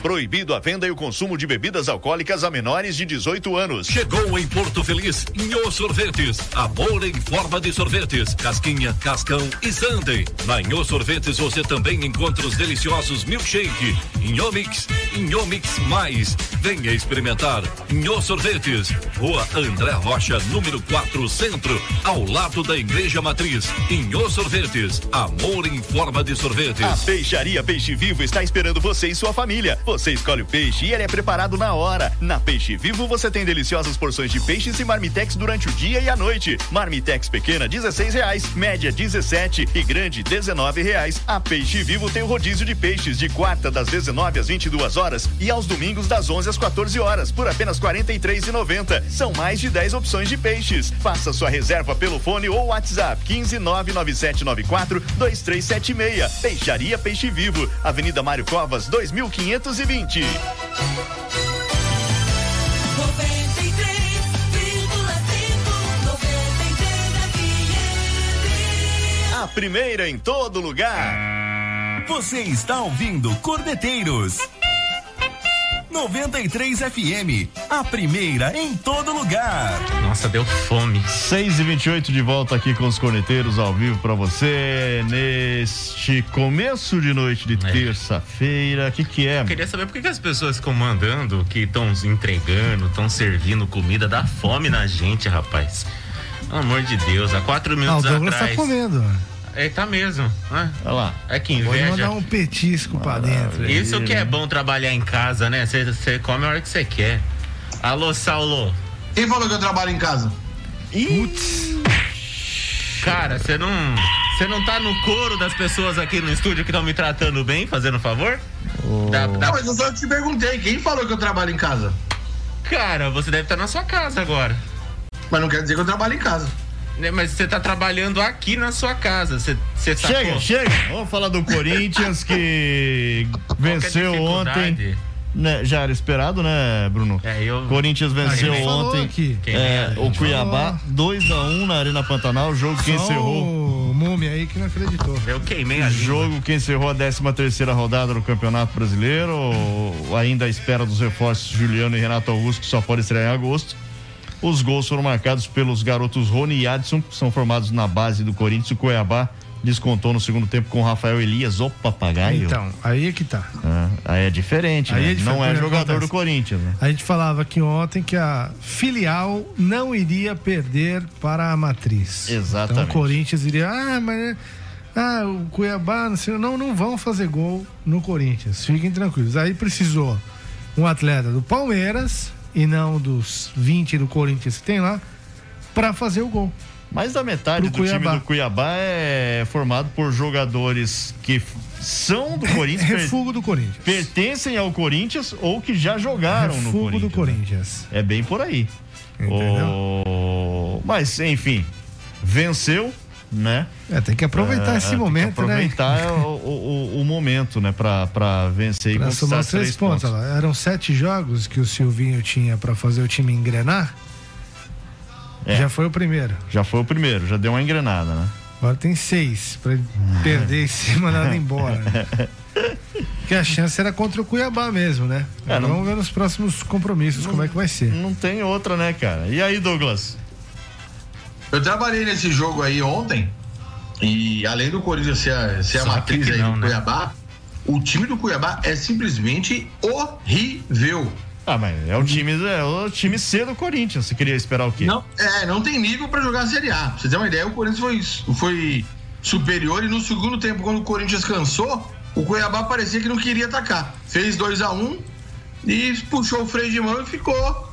Proibido a venda e o consumo de bebidas alcoólicas a menores de 18 anos. Chegou em Porto Feliz, Nho Sorvetes. Amor em forma de sorvetes. Casquinha, cascão e sundae. Na Nho Sorvetes você também encontra os deliciosos milkshake, Nhomix e Nhomix Mais. Venha experimentar Nho Sorvetes. Rua André Rocha, número 4, Centro, ao lado da Igreja Matriz. Nho Sorvetes. Amor em forma de sorvetes. A Peixaria Peixe Vivo está esperando você e sua família. Você escolhe o peixe e ele é preparado na hora. Na Peixe Vivo você tem deliciosas porções de peixes e marmitex durante o dia e a noite. Marmitex pequena, 16 reais, média 17 e grande 19 reais. A Peixe Vivo tem o rodízio de peixes de quarta das 19 às 22 horas e aos domingos das 11 às 14 horas por apenas R$ 43,90. São mais de 10 opções de peixes. Faça sua reserva pelo fone ou WhatsApp 15 99794 2376. Peixaria Peixe Vivo, Avenida Mário Covas 2520. A primeira em todo lugar. Você está ouvindo Cordeteiros 93 FM, a primeira em todo lugar. Nossa, deu fome. 6 e 28 de volta aqui com os corneteiros ao vivo para você neste começo de noite de terça-feira. O que que é? Eu queria saber por que, que as pessoas ficam mandando, que estão entregando, estão servindo comida, dá fome na gente, rapaz. Pelo amor de Deus, há quatro o minutos Douglas atrás. tá comendo. É, tá mesmo. né? Olha lá. É que Pode inveja. mandar um petisco pra dentro. aí. Isso que é bom trabalhar em casa, né? Você come a hora que você quer. Alô, Saulo. Quem falou que eu trabalho em casa? Putz. Cara, você não. Você não tá no coro das pessoas aqui no estúdio que estão me tratando bem, fazendo favor? Dá- dá- Não, mas eu só te perguntei, quem falou que eu trabalho em casa? Cara, você deve estar na sua casa agora. Mas não quer dizer que eu trabalho em casa. Né, Mas você tá trabalhando aqui na sua casa. Você, você Chega, sacou? chega. Vamos falar do Corinthians que venceu ontem. Né, já era esperado, né, Bruno? É, eu. Corinthians venceu Ah, ontem aqui? Quem é, o? Cuiabá 2x1 na Arena Pantanal, jogo que Só encerrou. o Múmia aí que não acreditou. Eu queimei a. Jogo que encerrou a 13 terceira rodada do Campeonato Brasileiro, ainda à espera dos reforços Juliano e Renato Augusto, que só pode estrear em agosto. Os gols foram marcados pelos garotos Rony e Adson, que são formados na base do Corinthians. O Cuiabá descontou no segundo tempo com o Rafael Elias, o papagaio. Então, aí é que tá. Ah, aí é diferente, Aí né? é diferente, Não é jogador acontece? do Corinthians, né? A gente falava aqui ontem que a filial não iria perder para a matriz. Exatamente. Então o Corinthians iria, ah, mas ah, o Cuiabá, não sei, não, não vão fazer gol no Corinthians. Fiquem tranquilos. Aí precisou um atleta do Palmeiras e não dos 20 do Corinthians que tem lá para fazer o gol. Mais da metade do time do Cuiabá é formado por jogadores que são do Corinthians, Refugo do Corinthians. pertencem ao Corinthians ou que já jogaram no Refugo Corinthians. do né? Corinthians. É bem por aí. O- Mas, enfim, venceu, né? É, tem que aproveitar É, esse que momento, né? aproveitar o, o- o momento, né? Pra vencer e Pra conquistar somar os os três pontos. lá. Eram sete jogos que o Silvinho tinha para fazer o time engrenar. É. Já foi o primeiro. Já foi o primeiro, já deu uma engrenada, né? Agora tem seis para perder <laughs> e mandar embora. né? <laughs> Porque a chance era contra o Cuiabá mesmo, né? É, não- Vamos ver nos próximos compromissos como é que vai ser. Não tem outra, né, cara? E aí, Douglas? Eu trabalhei nesse jogo aí ontem e além do Corinthians ser a, ser a matriz aí não, do né? Cuiabá, o time do Cuiabá é simplesmente horrível. Ah, mas é o time, é o time C do Corinthians. Você queria esperar o quê? Não, é, não tem nível pra jogar a Série A. Pra você ter uma ideia, o Corinthians foi, foi superior e no segundo tempo, quando o Corinthians cansou, o Cuiabá parecia que não queria atacar. Fez 2 a 1 um, e puxou o freio de mão e ficou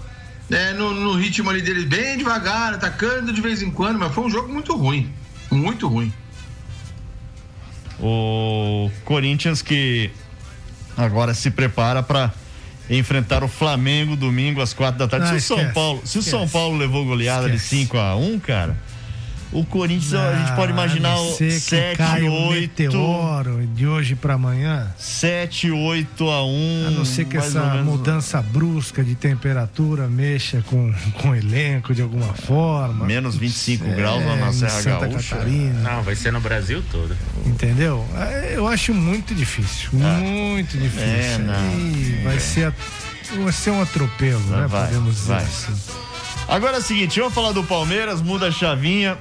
né, no, no ritmo ali dele bem devagar, atacando de vez em quando, mas foi um jogo muito ruim. Muito ruim. O Corinthians que agora se prepara para enfrentar o Flamengo domingo às quatro da tarde. Ah, se o São esquece, Paulo, se o esquece. São Paulo levou goleada de 5 a 1 cara, o Corinthians a gente pode imaginar Ah, não o ser que 7 caia um 8 meteoro de hoje pra amanhã. 7 8 a 1. A não ser que essa mudança brusca de temperatura mexa com, com o elenco de alguma forma. Menos 25 É, graus lá na Serra Santa Gaúcha. Catarina. Não, vai ser no Brasil todo. Entendeu? É, Eu acho muito difícil. Muito difícil. É, não. Vai, ser, a- vai ser um atropelo, né? Vai, Podemos dizer vai. assim. Agora é o seguinte, vamos falar do Palmeiras, muda a chavinha,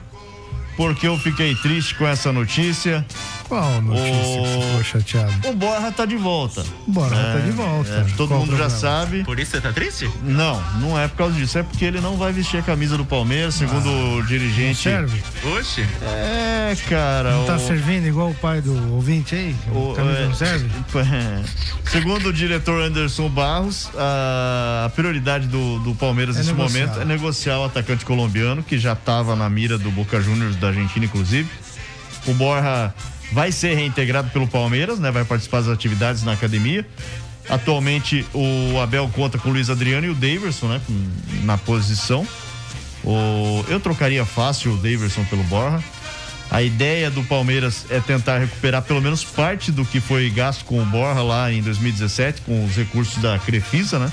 porque eu fiquei triste com essa notícia. Qual notícia que você ficou chateado? O Borra tá de volta. Borra É, tá de volta. é, todo Qual o mundo já sabe. Por isso você tá triste? Não, não é por causa disso, é porque ele não vai vestir a camisa do Palmeiras, segundo o dirigente. Não serve? Oxe. É, cara. Não tá o- servindo igual o pai do ouvinte aí? O, O camisa é, não serve? <laughs> Segundo o diretor Anderson Barros, a prioridade do, do Palmeiras É nesse negociar. momento é negociar o atacante colombiano, que já estava na mira do Boca Juniors da Argentina, inclusive. O Borja vai ser reintegrado pelo Palmeiras, né? Vai participar das atividades na academia. Atualmente o Abel conta com o Luiz Adriano e o Daverson, né? Na posição. O, eu trocaria fácil o Daverson pelo Borja. A ideia do Palmeiras é tentar recuperar pelo menos parte do que foi gasto com o Borja lá em 2017, com os recursos da Crefisa, né?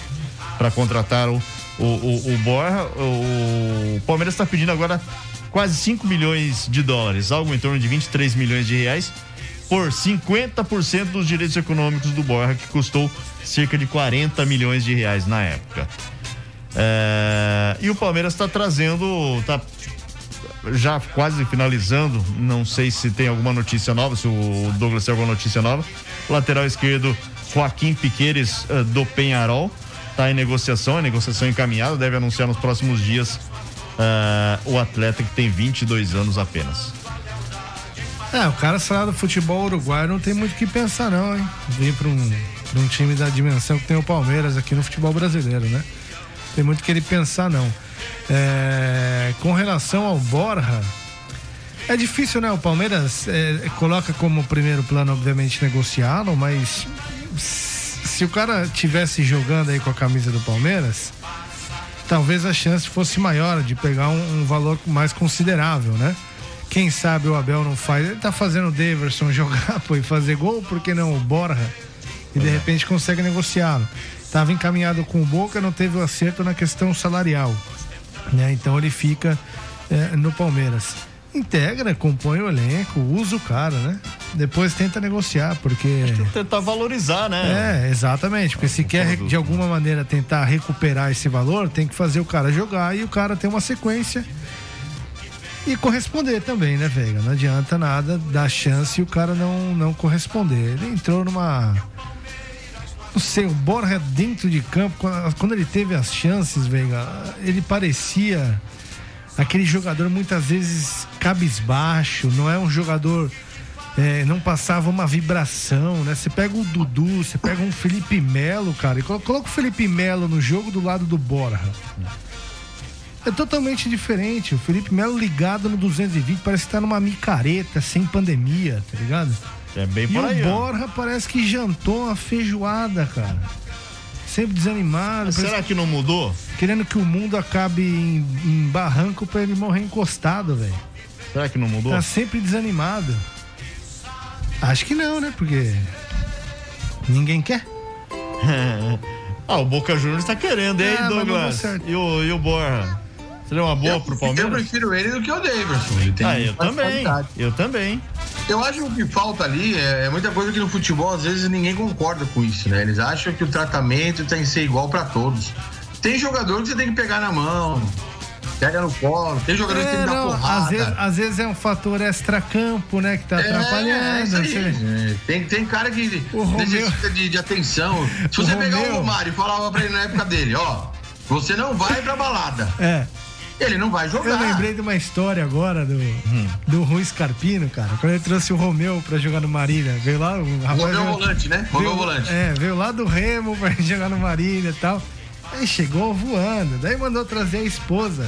Para contratar o, o, o, o Borja. O, o Palmeiras está pedindo agora quase 5 milhões de dólares, algo em torno de 23 milhões de reais, por 50% dos direitos econômicos do Borja, que custou cerca de 40 milhões de reais na época. É, e o Palmeiras está trazendo, tá já quase finalizando, não sei se tem alguma notícia nova, se o Douglas tem alguma notícia nova. Lateral esquerdo, Joaquim Piqueires eh, do Penharol, está em negociação, é negociação encaminhada, deve anunciar nos próximos dias eh, o atleta que tem 22 anos apenas. É, o cara sai do futebol uruguaio não tem muito o que pensar, não, hein? Vir pra um, um time da dimensão que tem o Palmeiras aqui no futebol brasileiro, né? Tem muito o que ele pensar, não. É, com relação ao Borja, é difícil, né? O Palmeiras é, coloca como primeiro plano, obviamente, negociá-lo, mas se o cara tivesse jogando aí com a camisa do Palmeiras, talvez a chance fosse maior de pegar um, um valor mais considerável, né? Quem sabe o Abel não faz. Ele tá fazendo o Daverson <laughs> jogar pô, e fazer gol, por que não o Borja? E de repente consegue negociá-lo. Tava encaminhado com o Boca, não teve o acerto na questão salarial. Né? Então ele fica é, no Palmeiras. Integra, compõe o elenco, usa o cara, né? Depois tenta negociar, porque. Tentar valorizar, né? É, exatamente. Porque se quer de alguma maneira tentar recuperar esse valor, tem que fazer o cara jogar e o cara ter uma sequência e corresponder também, né, Veiga? Não adianta nada dar chance e o cara não, não corresponder. Ele entrou numa. Não sei, o Borja dentro de campo, quando, quando ele teve as chances, Veiga, ele parecia aquele jogador muitas vezes cabisbaixo, não é um jogador. é, não passava uma vibração, né? Você pega o Dudu, você pega um Felipe Melo, cara, e colo- coloca o Felipe Melo no jogo do lado do Borja. É totalmente diferente. O Felipe Melo ligado no 220 parece que tá numa micareta, sem pandemia, tá ligado? É bem E por aí. o ó. Borja parece que jantou uma feijoada, cara. Sempre desanimado. Será parece- que não mudou? Querendo que o mundo acabe em, em barranco pra ele morrer encostado, velho. Será que não mudou? Tá sempre desanimado. Acho que não, né? Porque ninguém quer. <laughs> ah, o Boca Juniors tá querendo, hein, É, Douglas? E o, e o Borja? Seria uma boa pro Eu Palmeiras? prefiro ele do que o Davidson. Ele tem Ah, eu também. qualidade. Eu também. Eu acho que o que falta ali é, é muita coisa que no futebol, às vezes, ninguém concorda com isso, né? Eles acham que o tratamento tem que ser igual pra todos. Tem jogador que você tem que pegar na mão, pega no colo, tem jogador que tem que dar É, não, porrada. às, vezes, às vezes é um fator extra-campo, né? Que tá É, atrapalhando. é É, Tem, tem cara que necessita de, de atenção. Se O você pegar Romeu- o Romário e falava pra ele na época dele, ó, você não vai pra balada. É. Ele não vai jogar. Eu lembrei de uma história agora do, do Rui Scarpino, cara. Quando ele trouxe o Romeu pra jogar no Marília. Veio lá, o rapaz. Romeu veio- volante, né? Romeu veio- volante. É, veio lá do Remo pra <laughs> jogar no Marília e tal. Aí chegou voando. Daí mandou trazer a esposa.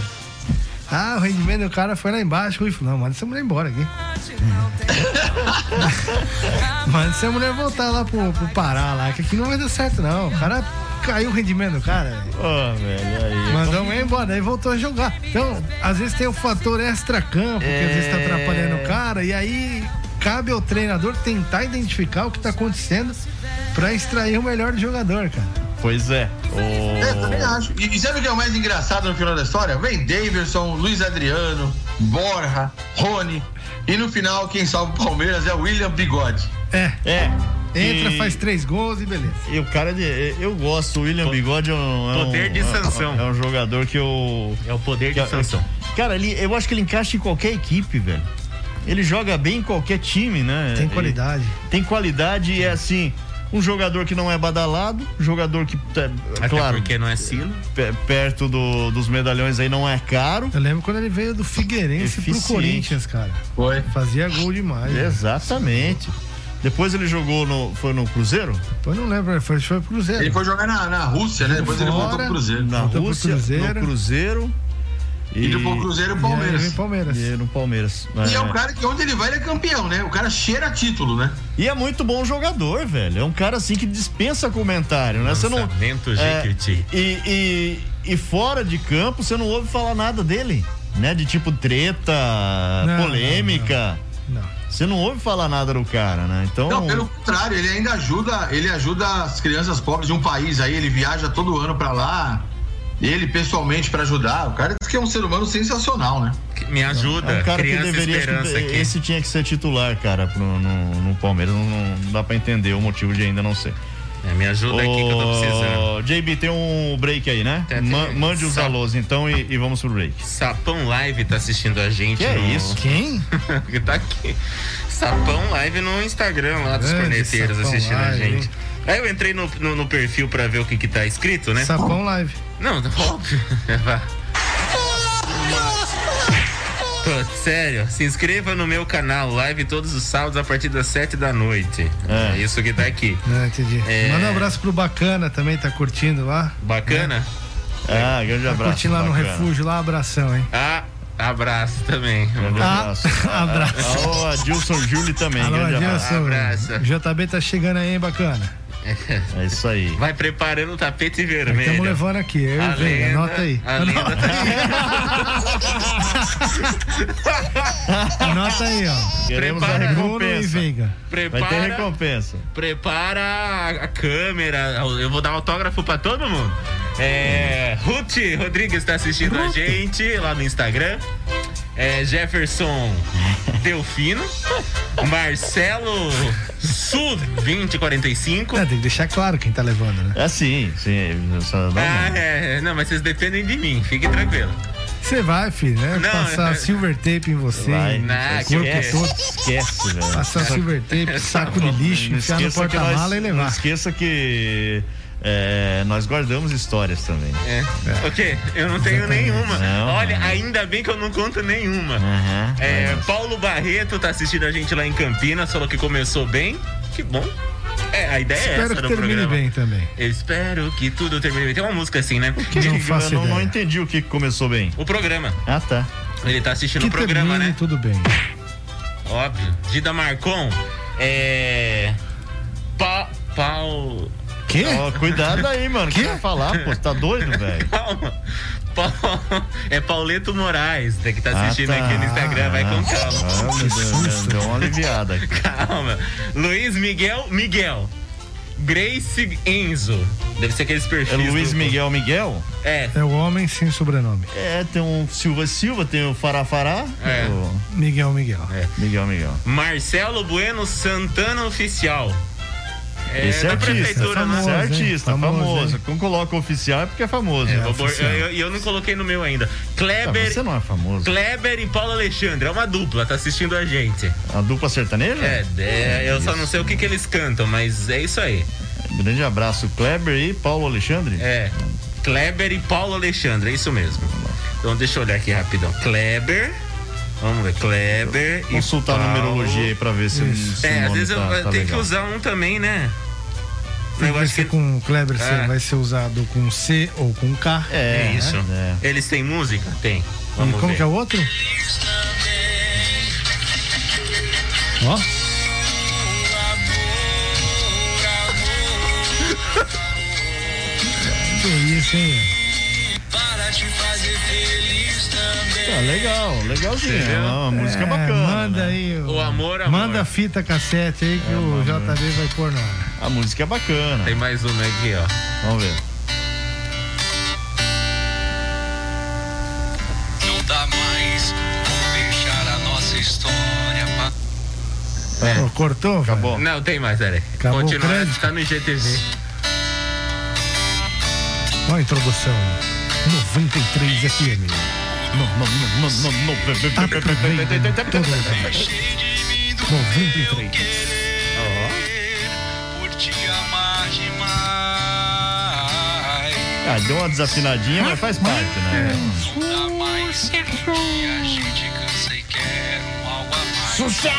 Ah, o rendimento do cara foi lá embaixo. Rui falou, não, manda essa mulher embora aqui. <laughs> manda essa mulher voltar lá pro, pro Pará lá, que aqui não vai dar certo, não. O cara caiu o rendimento do cara. Ô, velho, aí. Mandou um embora, aí voltou a jogar. Então, às vezes tem o fator extra-campo, que às vezes tá atrapalhando o cara, e aí cabe ao treinador tentar identificar o que tá acontecendo pra extrair o melhor do jogador, cara. Pois é. É, também acho. E, e sabe o que é o mais engraçado no final da história? Vem Davidson, Luiz Adriano, Borja, Rony. E no final, quem salva o Palmeiras é o William Bigode. É. É. Entra, E- faz três gols e beleza. E o cara de. Eu gosto, o William Bigode é um. é Poder um- de sanção. É um jogador que eu. É o poder de sanção. Cara, ele, eu acho que ele encaixa em qualquer equipe, velho. Ele joga bem em qualquer time, né? Tem Ele- qualidade. tem qualidade e é assim. Um jogador que não é badalado, jogador que, tá, Até claro, porque não é silo. pe- perto do- dos medalhões aí não é caro. Eu lembro quando ele veio do Figueirense pro Eficiente. Corinthians, cara. Foi. Fazia gol demais. né? Depois ele jogou no. Foi no Cruzeiro? Depois não lembro, foi, foi pro Cruzeiro. Ele foi jogar na, na Rússia, né? Depois ele voltou pro Cruzeiro. Na Voltou pro Rússia, Cruzeiro. no Cruzeiro. E depois o Cruzeiro e o Palmeiras. E Palmeiras. E no Palmeiras. E é um cara que onde ele vai, ele é campeão, né? O cara cheira título, né? E é muito bom jogador, velho. É um cara assim que dispensa comentário, né? Você não. É, e, e, e fora de campo, você não ouve falar nada dele, né? De tipo treta, Não, polêmica. Não. Você não ouve falar nada do cara, né? Então. Não, pelo contrário, ele ainda ajuda, ele ajuda as crianças pobres de um país aí, ele viaja todo ano pra lá. Ele pessoalmente pra ajudar. O cara diz que é um ser humano sensacional, né? Me ajuda. É um cara que Criança deveria. esperança aqui. Esse tinha que ser titular, cara, pro, no, no Palmeiras. Não, não dá pra entender o motivo de ainda não ser. É, me ajuda aqui que eu tô precisando. JB, tem um break aí, né? Tem, Ma- tem. mande os alôs então e, e vamos pro break. Sapão Live tá assistindo a gente. Que é no... isso? Quem? que <laughs> tá aqui. Sapão Live no Instagram lá dos Grande corneteiros assistindo a Live, gente. hein? Aí eu entrei no, no, no perfil pra ver o que que tá escrito, né? Sapão Live. Não, <laughs> óbvio. <laughs> Sério, se inscreva no meu canal, live todos os sábados a partir das 7 da noite. É, isso que tá aqui. Não, entendi. É. Manda um abraço pro Bacana também, tá curtindo lá. Bacana? Ah, grande Tá abraço. curtindo lá no bacana. refúgio, lá, abração, hein? Ah, abraço também. Grande Ah, abraço. <laughs> abraço. Alô, Adilson Júlio também. Alô, grande abraço. Adilson. JB tá chegando aí, hein, Bacana? É isso aí. <laughs> Vai preparando o tapete Estamos vermelho. levando aqui, eu e A Veiga, lenda- anota aí. a lenda <laughs> Anota aí, ó. Queremos a Prepara- e recompensa. Prepara, Vai ter recompensa. prepara a, a câmera. Eu vou dar autógrafo pra todo mundo. É, Ruth Rodrigues tá assistindo a gente lá no Instagram. É, Jefferson Delfino. Marcelo Sul 2045. É, tem que deixar claro quem tá levando, né? É sim, sim. Só dá Ah, uma- é, não, mas vocês dependem de mim, fique tranquilo. Você vai, filho, né? Não, Passar é- silver tape em você. Vai. Não, esquece, todo. esquece, velho. Passar silver tape, <laughs> saco de lixo, Não enfiar no porta-mala e Não levar. esqueça que é, nós guardamos histórias também. É. O quê? Eu não tenho nenhuma. Não, Olha, não. ainda bem que eu não conto nenhuma. Aham, É, Paulo Barreto tá assistindo a gente lá em Campinas, falou que começou bem. Que bom. É, a ideia é Espero essa que do termine programa. bem também. Eu espero que tudo termine bem. Tem uma música assim, né? Que não faço <laughs> eu não, não entendi o que começou bem. O programa. Ah, tá. Ele tá assistindo Que o programa, termine né? tudo bem. Óbvio. Dida Marcon. É. Pa... Pau. Quê? Ó, cuidado aí, mano. O que Quê? você vai falar, pô? Você tá doido, velho? <laughs> Calma. Pa- É Pauleto Moraes, tem que estar Ah, assistindo tá. aqui no Instagram, vai com calma. Ah, meu Deus, deu uma aliviada aqui. Calma. Luiz Miguel Miguel. Grace Enzo. Deve ser aqueles É perfis. Luiz do- Miguel Miguel? É. É o homem sem sobrenome. É, tem um Silva Silva, tem o Fará Fará. É. O Miguel Miguel. Miguel Miguel. Marcelo Bueno Santana Oficial. É Esse é artista, prefeitura, famoso, né? Esse é artista, Famoso, famoso. Quando coloca oficial é porque é famoso. É, oficial. eu, eu não coloquei no meu ainda. Ah, Kleber, você não é famoso. Kleber e Paulo Alexandre. É uma dupla, tá assistindo a gente. A dupla sertaneja? É, é, eu só não sei o que, que eles cantam, mas é isso aí. Grande abraço, Kleber e Paulo Alexandre. É. Kleber e Paulo Alexandre, é isso mesmo. Então deixa eu olhar aqui rapidão. Kleber. Vamos ver, Kleber e Consultar a numerologia aí pra ver se, Isso. se o É, às vezes eu tá, eu tá tenho que usar um também, né? Vai Negócio ser que- com o Kleber, É. vai ser usado com C ou com K. É, É isso. É. Eles têm música? Tem. e como que é o outro? Ó. <laughs> que isso, hein? Tá legal, legalzinho. É uma música É, bacana. Manda né? aí. O amor, amor. Manda a fita cassete aí que o JB vai pôr no ar. A música é bacana. Tem mais uma aqui, ó. Vamos ver. Não dá mais, vamos deixar a nossa história pa- Pô, cortou? Acabou. Não, tem mais, peraí. Acabou o Continua, crédito? tá no IGTV. Olha a introdução. 93 FM. Não, não, não, não, não, não. Aproveita todo lugar. 93. por te amar demais. Ah, deu uma desafinadinha, mas faz parte, né? E e um. Sucesso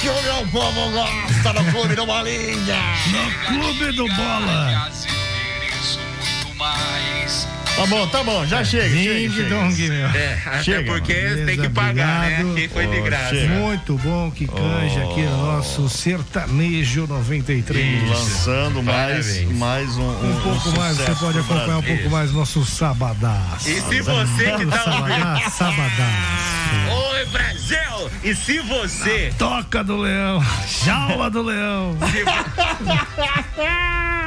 que o meu povo gosta no Clube do Bolinha. No Clube do Bola. Tá bom, tá bom, já chega. chega, Ding chega. dong, meu. É, até Chega, porque mano. tem que pagar, né? Obrigado. Quem foi de Ô, graça. chega. Muito bom que canja aqui no nosso sertanejo 93. Lançando mais, Parabéns. mais um. Um pouco mais, você pode acompanhar um pouco mais nosso sabadaço. E se você que tá ouvindo. Sabadaço. Oi, Brasil! E se você. Toca do leão, jaula do leão. Se <laughs>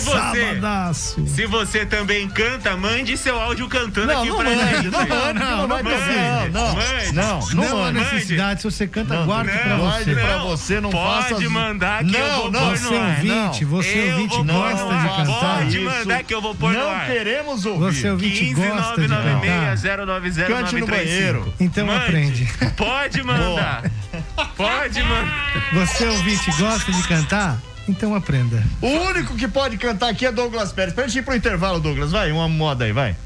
você. Sabadaço. Se você também canta, mande seu áudio cantando Não, aqui não pra mande, gente. não mande, Não, não vai não ter mande. não, não, Mande. não, Não, não há mande. necessidade, se você canta, Não, guarde pra não, você. Guarde pra Não, você, não pode faça. mandar que eu não, vou não, pôr Você no ar. ouvinte, não. você Eu ouvinte vou pôr gosta no de ar. cantar? Pode Isso. mandar que eu vou pôr no Não ar. queremos ouvir. Você ouvinte 15 gosta de cantar? 996 Cante no banheiro. Então Mande. aprende. Pode mandar. Pode mandar. Você ouvinte gosta de cantar? Então aprenda. O único que pode cantar aqui é Douglas Pérez. Pra gente ir pro intervalo, Douglas. Vai, uma moda aí, vai.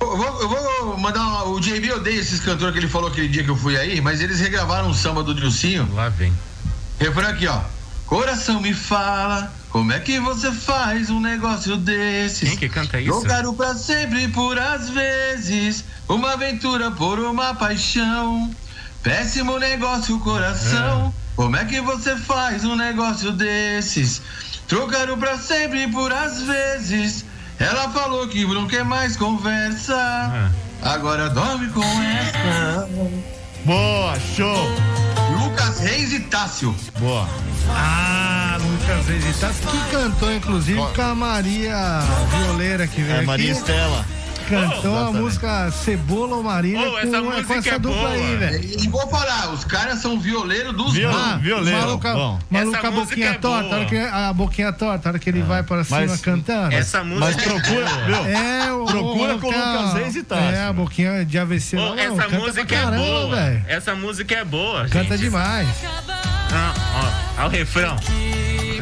Eu vou, eu vou mandar uma, o JB odeia esses cantores que ele falou aquele dia que eu fui aí, mas eles regravaram um samba do Dilcinho. Lá vem. Refrão aqui, ó. Coração me fala, como é que você faz um negócio desses? Quem que canta isso? Jogar o pra sempre por às vezes, uma aventura por uma paixão. Péssimo negócio, coração. Como é que você faz um negócio desses? Trocar o pra sempre por às vezes. Ela falou que não quer mais conversa. Agora dorme com essa. Boa, show. Lucas Reis e Tássio. Boa. Ah, Lucas Reis que cantou, inclusive, com a Maria Violeira que veio É Maria aqui. Estela. Cantou a Exatamente. música Cebola ou Marília Oh, com, essa com música essa é dupla boa. aí, velho. E vou falar, os caras são violeiros dos Viol- bons. violeiro, Maluca, bom. maluca a boquinha é torta, boa. a, hora que, a boquinha torta, a hora que ele vai para cima mas- cantando. Essa música Mas procura, viu? É, o, Procura o- com a- Lucas Reis e Tássio. É, a boquinha de AVC. Lá, não, essa canta música pra é caramba, boa. velho. Essa música é boa. Canta gente. demais. Ah, ó, ó o refrão.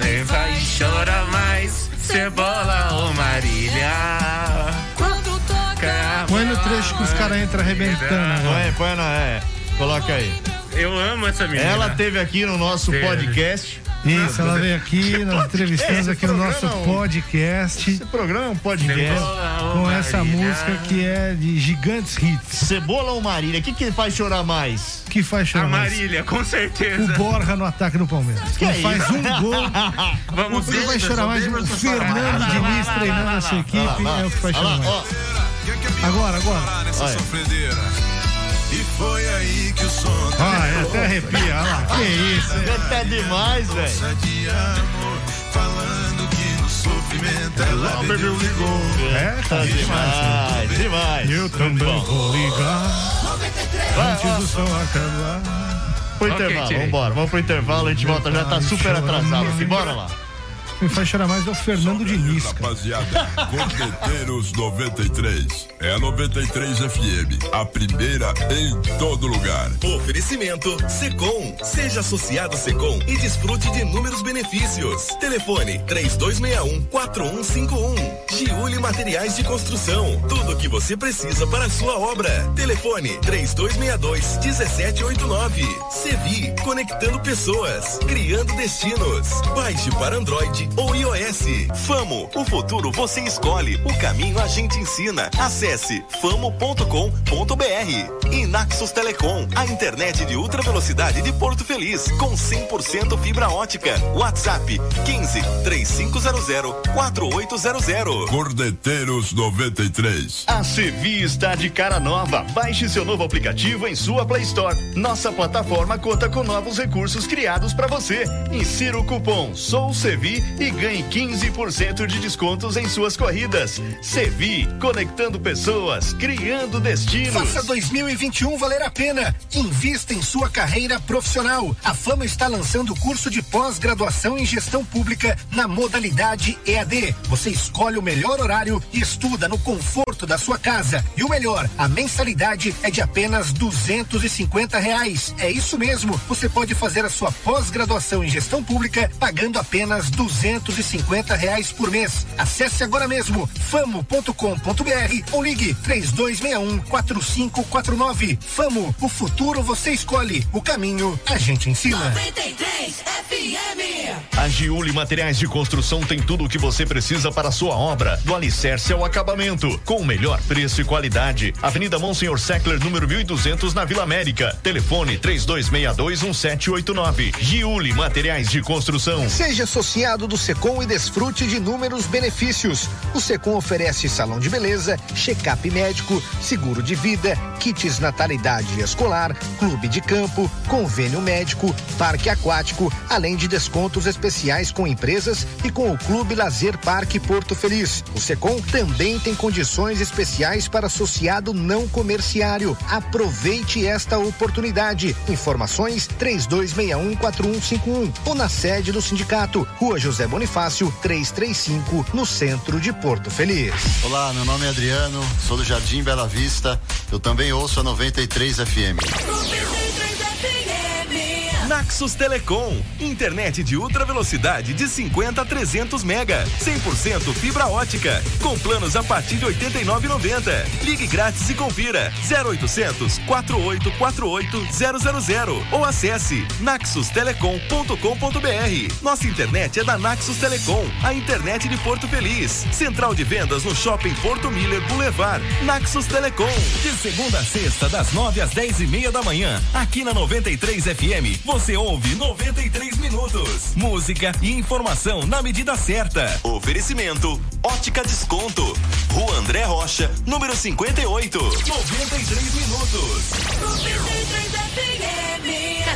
Nem vai chora mais, cebola ou Marília. Põe no trecho que os caras entram arrebentando. Põe, põe na. É. Coloca aí. Eu amo essa menina. Ela teve aqui no nosso Teve. podcast. Isso, ela veio aqui, nós entrevistamos aqui no nosso podcast Esse programa é um podcast. Cebola com essa música que é de gigantes hits. Cebola ou Marília? O que, que faz chorar mais? Que faz A chorar mais. Marília, com O certeza. Borja no ataque do Palmeiras. Que é faz isso? um gol. <laughs> Vamos O que vai chorar mais? O Fernando Diniz treinando a sua equipe é o que faz chorar mais. Agora, agora. Olha. E foi aí que o som Ah, é, até arrepia, olha lá. Que isso, hein? Tá demais, velho. de amor, falando que no sofrimento ela bebeu ligou. É, Tá tá demais. demais, demais. Eu também vou ligar Vai, antes do som acabar. pro intervalo, tirei. vambora. Vamos pro intervalo, a gente volta, já tá super atrasado aqui. Bora lá. Quem faz chorar mais é o Fernando Diniz. Rapaziada, Cordeteiros 93. É a 93 FM. A primeira em todo lugar. Oferecimento Secom. Seja associado Secom e desfrute de inúmeros benefícios. Telefone 3261-4151. Giuli Materiais de Construção. Tudo o que você precisa para a sua obra. Telefone 3262-1789. Sevi. Conectando pessoas. Criando destinos. Baixe para Android ou iOS. Famo, o futuro você escolhe, o caminho a gente ensina. Acesse famo.com.br. E Naxos Telecom, a internet de ultra velocidade de Porto Feliz, com 100% fibra ótica. WhatsApp 15 3500 4800. Cordeteiros 93. A Sevi está de cara nova. Baixe seu novo aplicativo em sua Play Store. Nossa plataforma conta com novos recursos criados para você. Insira o cupom Sou Sevi e ganhe 15% de descontos em suas corridas. Sevi, conectando pessoas, criando destinos. Faça 2021 valer a pena. Invista em sua carreira profissional. A Fama está lançando o curso de pós-graduação em gestão pública na modalidade EAD. Você escolhe o melhor horário e estuda no conforto da sua casa. E o melhor, a mensalidade é de apenas duzentos e cinquenta reais. É isso mesmo. Você pode fazer a sua pós-graduação em gestão pública pagando apenas duzentos e cinquenta reais por mês. Acesse agora mesmo famo.com.br ou ligue três dois um quatro cinco quatro nove. Famo, o futuro você escolhe. O caminho a gente ensina. 93 FM. A Giuli Materiais de Construção tem tudo o que você precisa para a sua obra, do alicerce ao acabamento, com o melhor preço e qualidade. Avenida Monsenhor Seckler, número 1200, na Vila América. Telefone 32621789. Giuli Materiais de Construção. Seja associado do Secom e desfrute de inúmeros benefícios. O Secom oferece salão de beleza, check-up médico, seguro de vida, kits natalidade escolar, clube de campo, convênio médico, parque aquático, além de descontos especiais com empresas e com o Clube Lazer Parque Porto Feliz. O Secom também tem condições especiais para associado não comerciário. Aproveite esta oportunidade. Informações 32614151 ou na sede do sindicato, Rua José Bonifácio, 335, no centro de Porto Feliz. Olá, meu nome é Adriano, sou do Jardim Bela Vista. Eu também ouço a 93 FM. Naxos Telecom, internet de ultra velocidade de 50 a 300 mega, 100% fibra ótica, com planos a partir de 89,90. Ligue grátis e confira 0800 4848 000 ou acesse naxustelecom.com.br. Nossa internet é da Naxos Telecom, a internet de Porto Feliz. Central de vendas no Shopping Porto Miller Boulevard. Naxos Telecom. De segunda a sexta, das 9 às 10 e meia da manhã, aqui na 93 FM, você ouve 93 minutos. Música e informação na medida certa. Oferecimento: Ótica Desconto. Rua André Rocha, número 58. 93 minutos.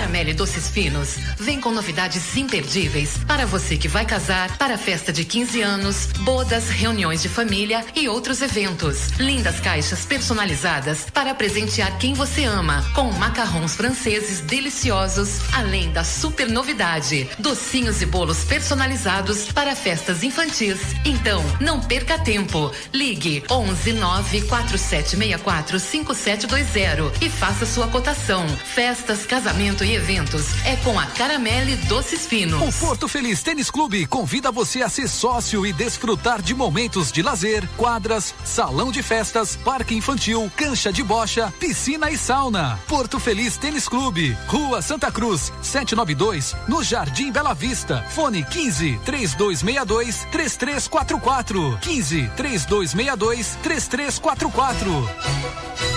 Caramelle Doces Finos vem com novidades imperdíveis para você que vai casar, para festa de 15 anos, bodas, reuniões de família e outros eventos. Lindas caixas personalizadas para presentear quem você ama, com macarrons franceses deliciosos, além da super novidade, docinhos e bolos personalizados para festas infantis. Então, não perca tempo. Ligue 11 94764 5720 e faça sua cotação. Festas, casamento e eventos é com a Caramelle Doces Finos. O Porto Feliz Tênis Clube convida você a ser sócio e desfrutar de momentos de lazer, quadras, salão de festas, parque infantil, cancha de bocha, piscina e sauna. Porto Feliz Tênis Clube, Rua Santa Cruz, 792, no Jardim Bela Vista. Fone 15 3262 3344. 15 3262 3344.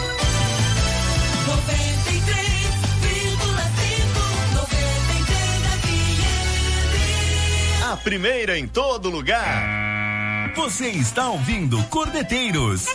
Primeira em todo lugar. Você está ouvindo Cordeteiros.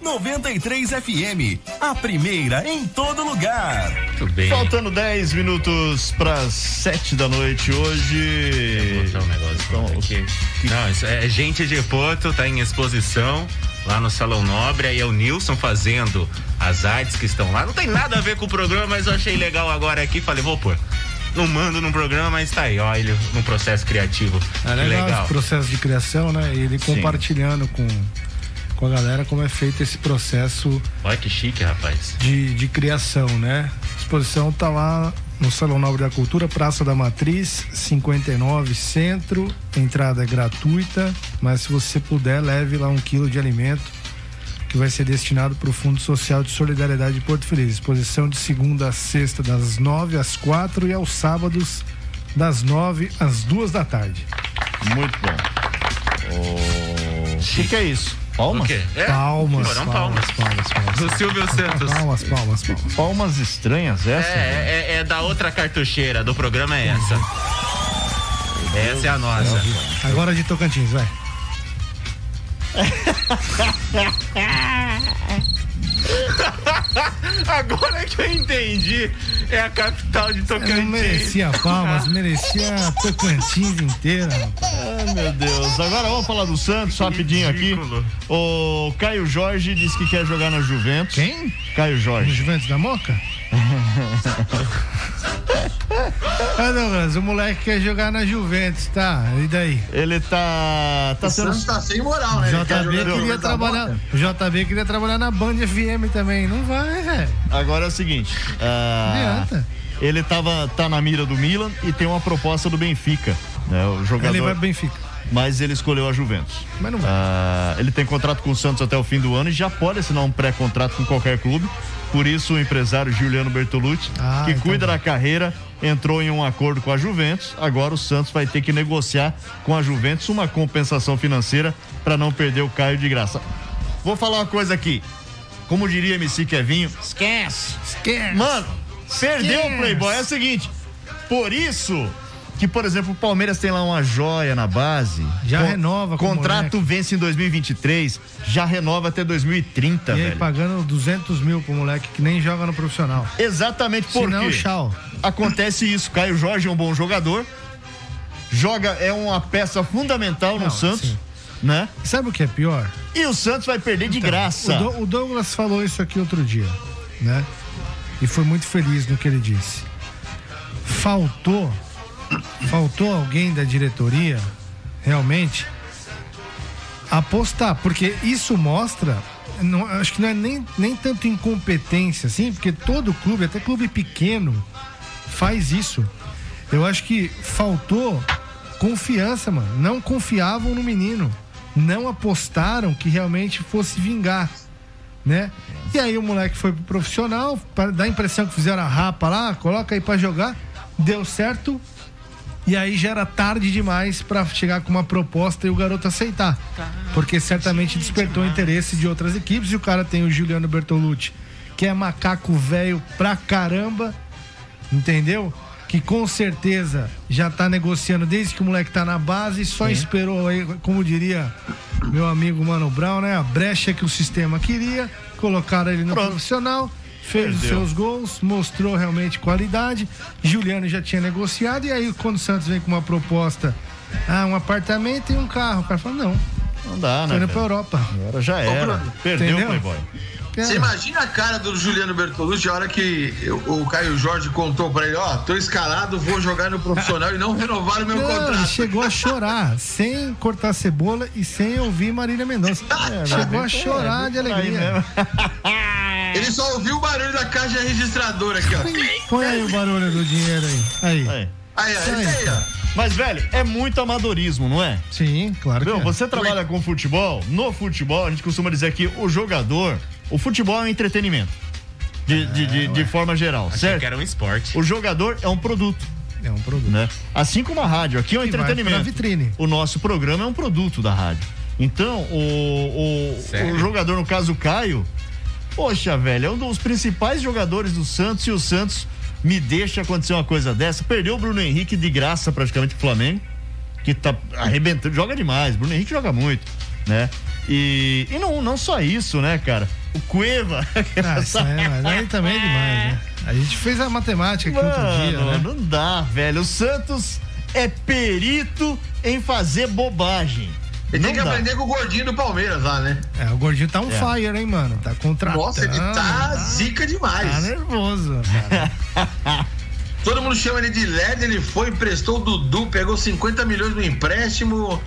93 FM, a primeira em todo lugar. Muito bem. Faltando 10 minutos para 7 da noite hoje. Vou mostrar um negócio aqui. Não, isso é gente de Porto, tá em exposição lá no Salão Nobre, aí é o Nilson fazendo as artes que estão lá. Não tem nada a ver com o programa, mas eu achei legal agora aqui, falei, vou pôr. Não mando no programa, mas tá aí, ó, ele no processo criativo. É legal, legal. esse processo de criação, né? Ele compartilhando com, com a galera como é feito esse processo Olha que chique, rapaz. de, de criação, né? A exposição tá lá no Salão Nobre da Cultura, Praça da Matriz, 59 Centro. Entrada é gratuita, mas se você puder, leve lá um quilo de alimento que vai ser destinado para o Fundo Social de Solidariedade de Porto Feliz. Exposição de segunda a sexta, das 9 às 4 e aos sábados, das 9 às 2 da tarde. Muito bom. O que, que é isso? Palmas? O quê? É? Palmas, Foram palmas, palmas, palmas. Do Silvio Santos. Palmas, palmas, palmas. Palmas estranhas É, essa? é, é da outra cartucheira do programa é essa. Essa é a nossa. Agora de Tocantins, vai. <laughs> Agora que eu entendi, é a capital de Não Tocantins. merecia palmas, merecia Tocantins inteira. Ai, meu Deus. Agora vamos falar do Santos rapidinho aqui. O Caio Jorge disse que quer jogar na Juventus. Quem? Caio Jorge. No Juventus da Moca? <laughs> ah, Douglas, o moleque quer jogar na Juventus, tá? E daí? Ele tá. Tá O sendo. Santos tá sem moral, né? JB queria trabalhar. O JB queria trabalhar na Band FM também. Não vai, velho. Agora é o seguinte. ah, Adianta. ele tava, tá na mira do Milan e tem uma proposta do Benfica. Né, o jogador, Ele vai pro Benfica. Mas ele escolheu a Juventus. Mas não vai. Ah, ele tem contrato com o Santos até o fim do ano e já pode assinar um pré-contrato com qualquer clube. Por isso, o empresário Giuliano Bertolucci, Ah, que então cuida da carreira, entrou em um acordo com a Juventus. Agora o Santos vai ter que negociar com a Juventus uma compensação financeira para não perder o Caio de graça. Vou falar uma coisa aqui. Como diria MC Kevinho, esquece. Esquece. Mano, perdeu o Playboy. É o seguinte, por isso que, por exemplo, o Palmeiras tem lá uma joia na base. Já renova com o Contrato vence em 2023, já renova até 2030, E aí, velho. pagando 200 mil pro moleque que nem joga no profissional. Exatamente Se por não, quê? tchau. Acontece isso. Caio Jorge é um bom jogador. Joga, é uma peça fundamental no Não, Santos, sim. né? Sabe o que é pior? E o Santos vai perder de Então, graça. O, Do- o Douglas falou isso aqui outro dia, né? E foi muito feliz no que ele disse. Faltou, faltou alguém da diretoria, realmente, apostar, porque isso mostra, não- acho que não é nem, nem tanto incompetência, assim, porque todo clube, até clube pequeno, faz isso. Eu acho que faltou confiança, mano. Não confiavam no menino. Não apostaram que realmente fosse vingar, né? E aí o moleque foi pro profissional, para dar a impressão que fizeram a rapa lá, coloca aí pra jogar, deu certo. E aí já era tarde demais pra chegar com uma proposta e o garoto aceitar. Porque certamente despertou o interesse de outras equipes e o cara tem o Juliano Bertolucci, que é macaco velho pra caramba, entendeu? Que com certeza já tá negociando desde que o moleque tá na base, só esperou aí, como diria meu amigo Mano Brown, né? A brecha que o sistema queria, colocaram ele no profissional, fez os Perdeu. seus gols, mostrou realmente qualidade. Juliano já tinha negociado, e aí quando o Santos vem com uma proposta, ah, um apartamento e um carro, o cara fala, não. Não dá, Tô né? indo velho? pra Europa. Agora já era. Perdeu entendeu? o Playboy. Você imagina a cara do Juliano Bertolucci a hora que o o Caio Jorge contou pra ele, ó, tô escalado, vou jogar no profissional e não renovaram meu Não, ele contrato. chegou a chorar, sem cortar cebola e sem ouvir Marília Mendonça. <laughs> chegou a chorar de alegria. <laughs> Ele só ouviu o barulho da caixa registradora aqui, ó. Põe aí o barulho do dinheiro aí. Aí. Aí. Aí, aí, Aí. aí, ó. Mas, velho, é muito amadorismo, não é? Sim, claro Meu, que é. você trabalha com futebol, no futebol, a gente costuma dizer que o jogador, o futebol é um entretenimento. De, de, de, de forma geral, Achei certo? que era um esporte. O jogador é um produto. É um produto. Né? Assim como a rádio, aqui é um vai entretenimento. vitrine. O nosso programa é um produto da rádio. Então, o, o, o jogador, no caso o Caio, poxa, velho, é um dos principais jogadores do Santos e o Santos me deixa acontecer uma coisa dessa. Perdeu o Bruno Henrique de graça praticamente pro Flamengo, que tá arrebentando, joga demais. Bruno Henrique joga muito, né? E, e não, não só isso, né, cara? O Cueva. <laughs> Ah, isso é, mas aí também é demais, né? A gente fez a matemática aqui outro dia, Mano, né? não dá, velho. O Santos é perito em fazer bobagem. Ele tem que dá. aprender com o gordinho do Palmeiras lá, né? É, o gordinho tá on É. fire, hein, mano? Tá contratando. Nossa, ele tá zica demais. Tá nervoso, <laughs> cara. Todo mundo chama ele de LED, ele foi, emprestou o Dudu, pegou 50 milhões no empréstimo.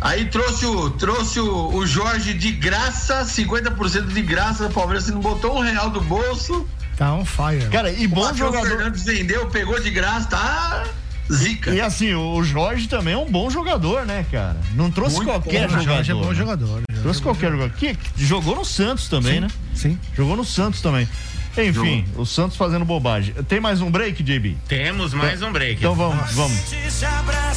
Aí trouxe o, trouxe o, o Jorge de graça, 50% de graça do Palmeiras, não botou um real do bolso. Tá on fire. Cara, e O bom Matheus jogador. Fernandes vendeu, pegou de graça, tá zica. E assim, o Jorge também é um bom jogador, né, cara? Não trouxe Muito qualquer bom, O jogador. Jorge é bom né? jogador. Trouxe qualquer jogador. Que, que jogou no Santos também, Sim, né? Sim. Jogou no Santos também. Enfim, o Santos fazendo bobagem. Tem mais um break, JB? Temos mais um break. Então vamos, vamos.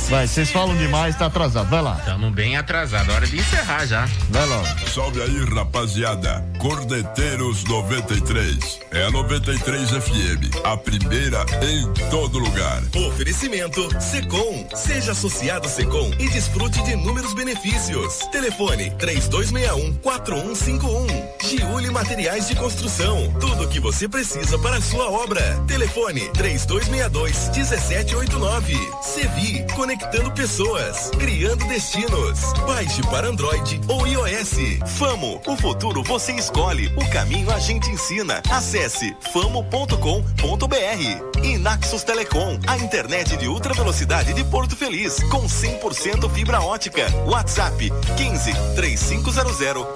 Vai, vocês falam demais, tá atrasado. Vai lá. Estamos bem atrasados. Hora de encerrar já. Vai lá. Salve aí, rapaziada. Cordeteiros 93. É a 93 FM. A primeira em todo lugar. Oferecimento Secom. Seja associado Secom e desfrute de inúmeros benefícios. Telefone 3261 4151. Giuli Materiais de Construção. Tudo que você precisa para a sua obra. Telefone 3262 1789. Sevi, conectando pessoas, criando destinos. Baixe para Android ou iOS. Famo, o futuro você escolhe, o caminho a gente ensina. Acesse famo.com.br. E Naxos Telecom, a internet de ultra velocidade de Porto Feliz, com 100% fibra ótica. WhatsApp 15 3500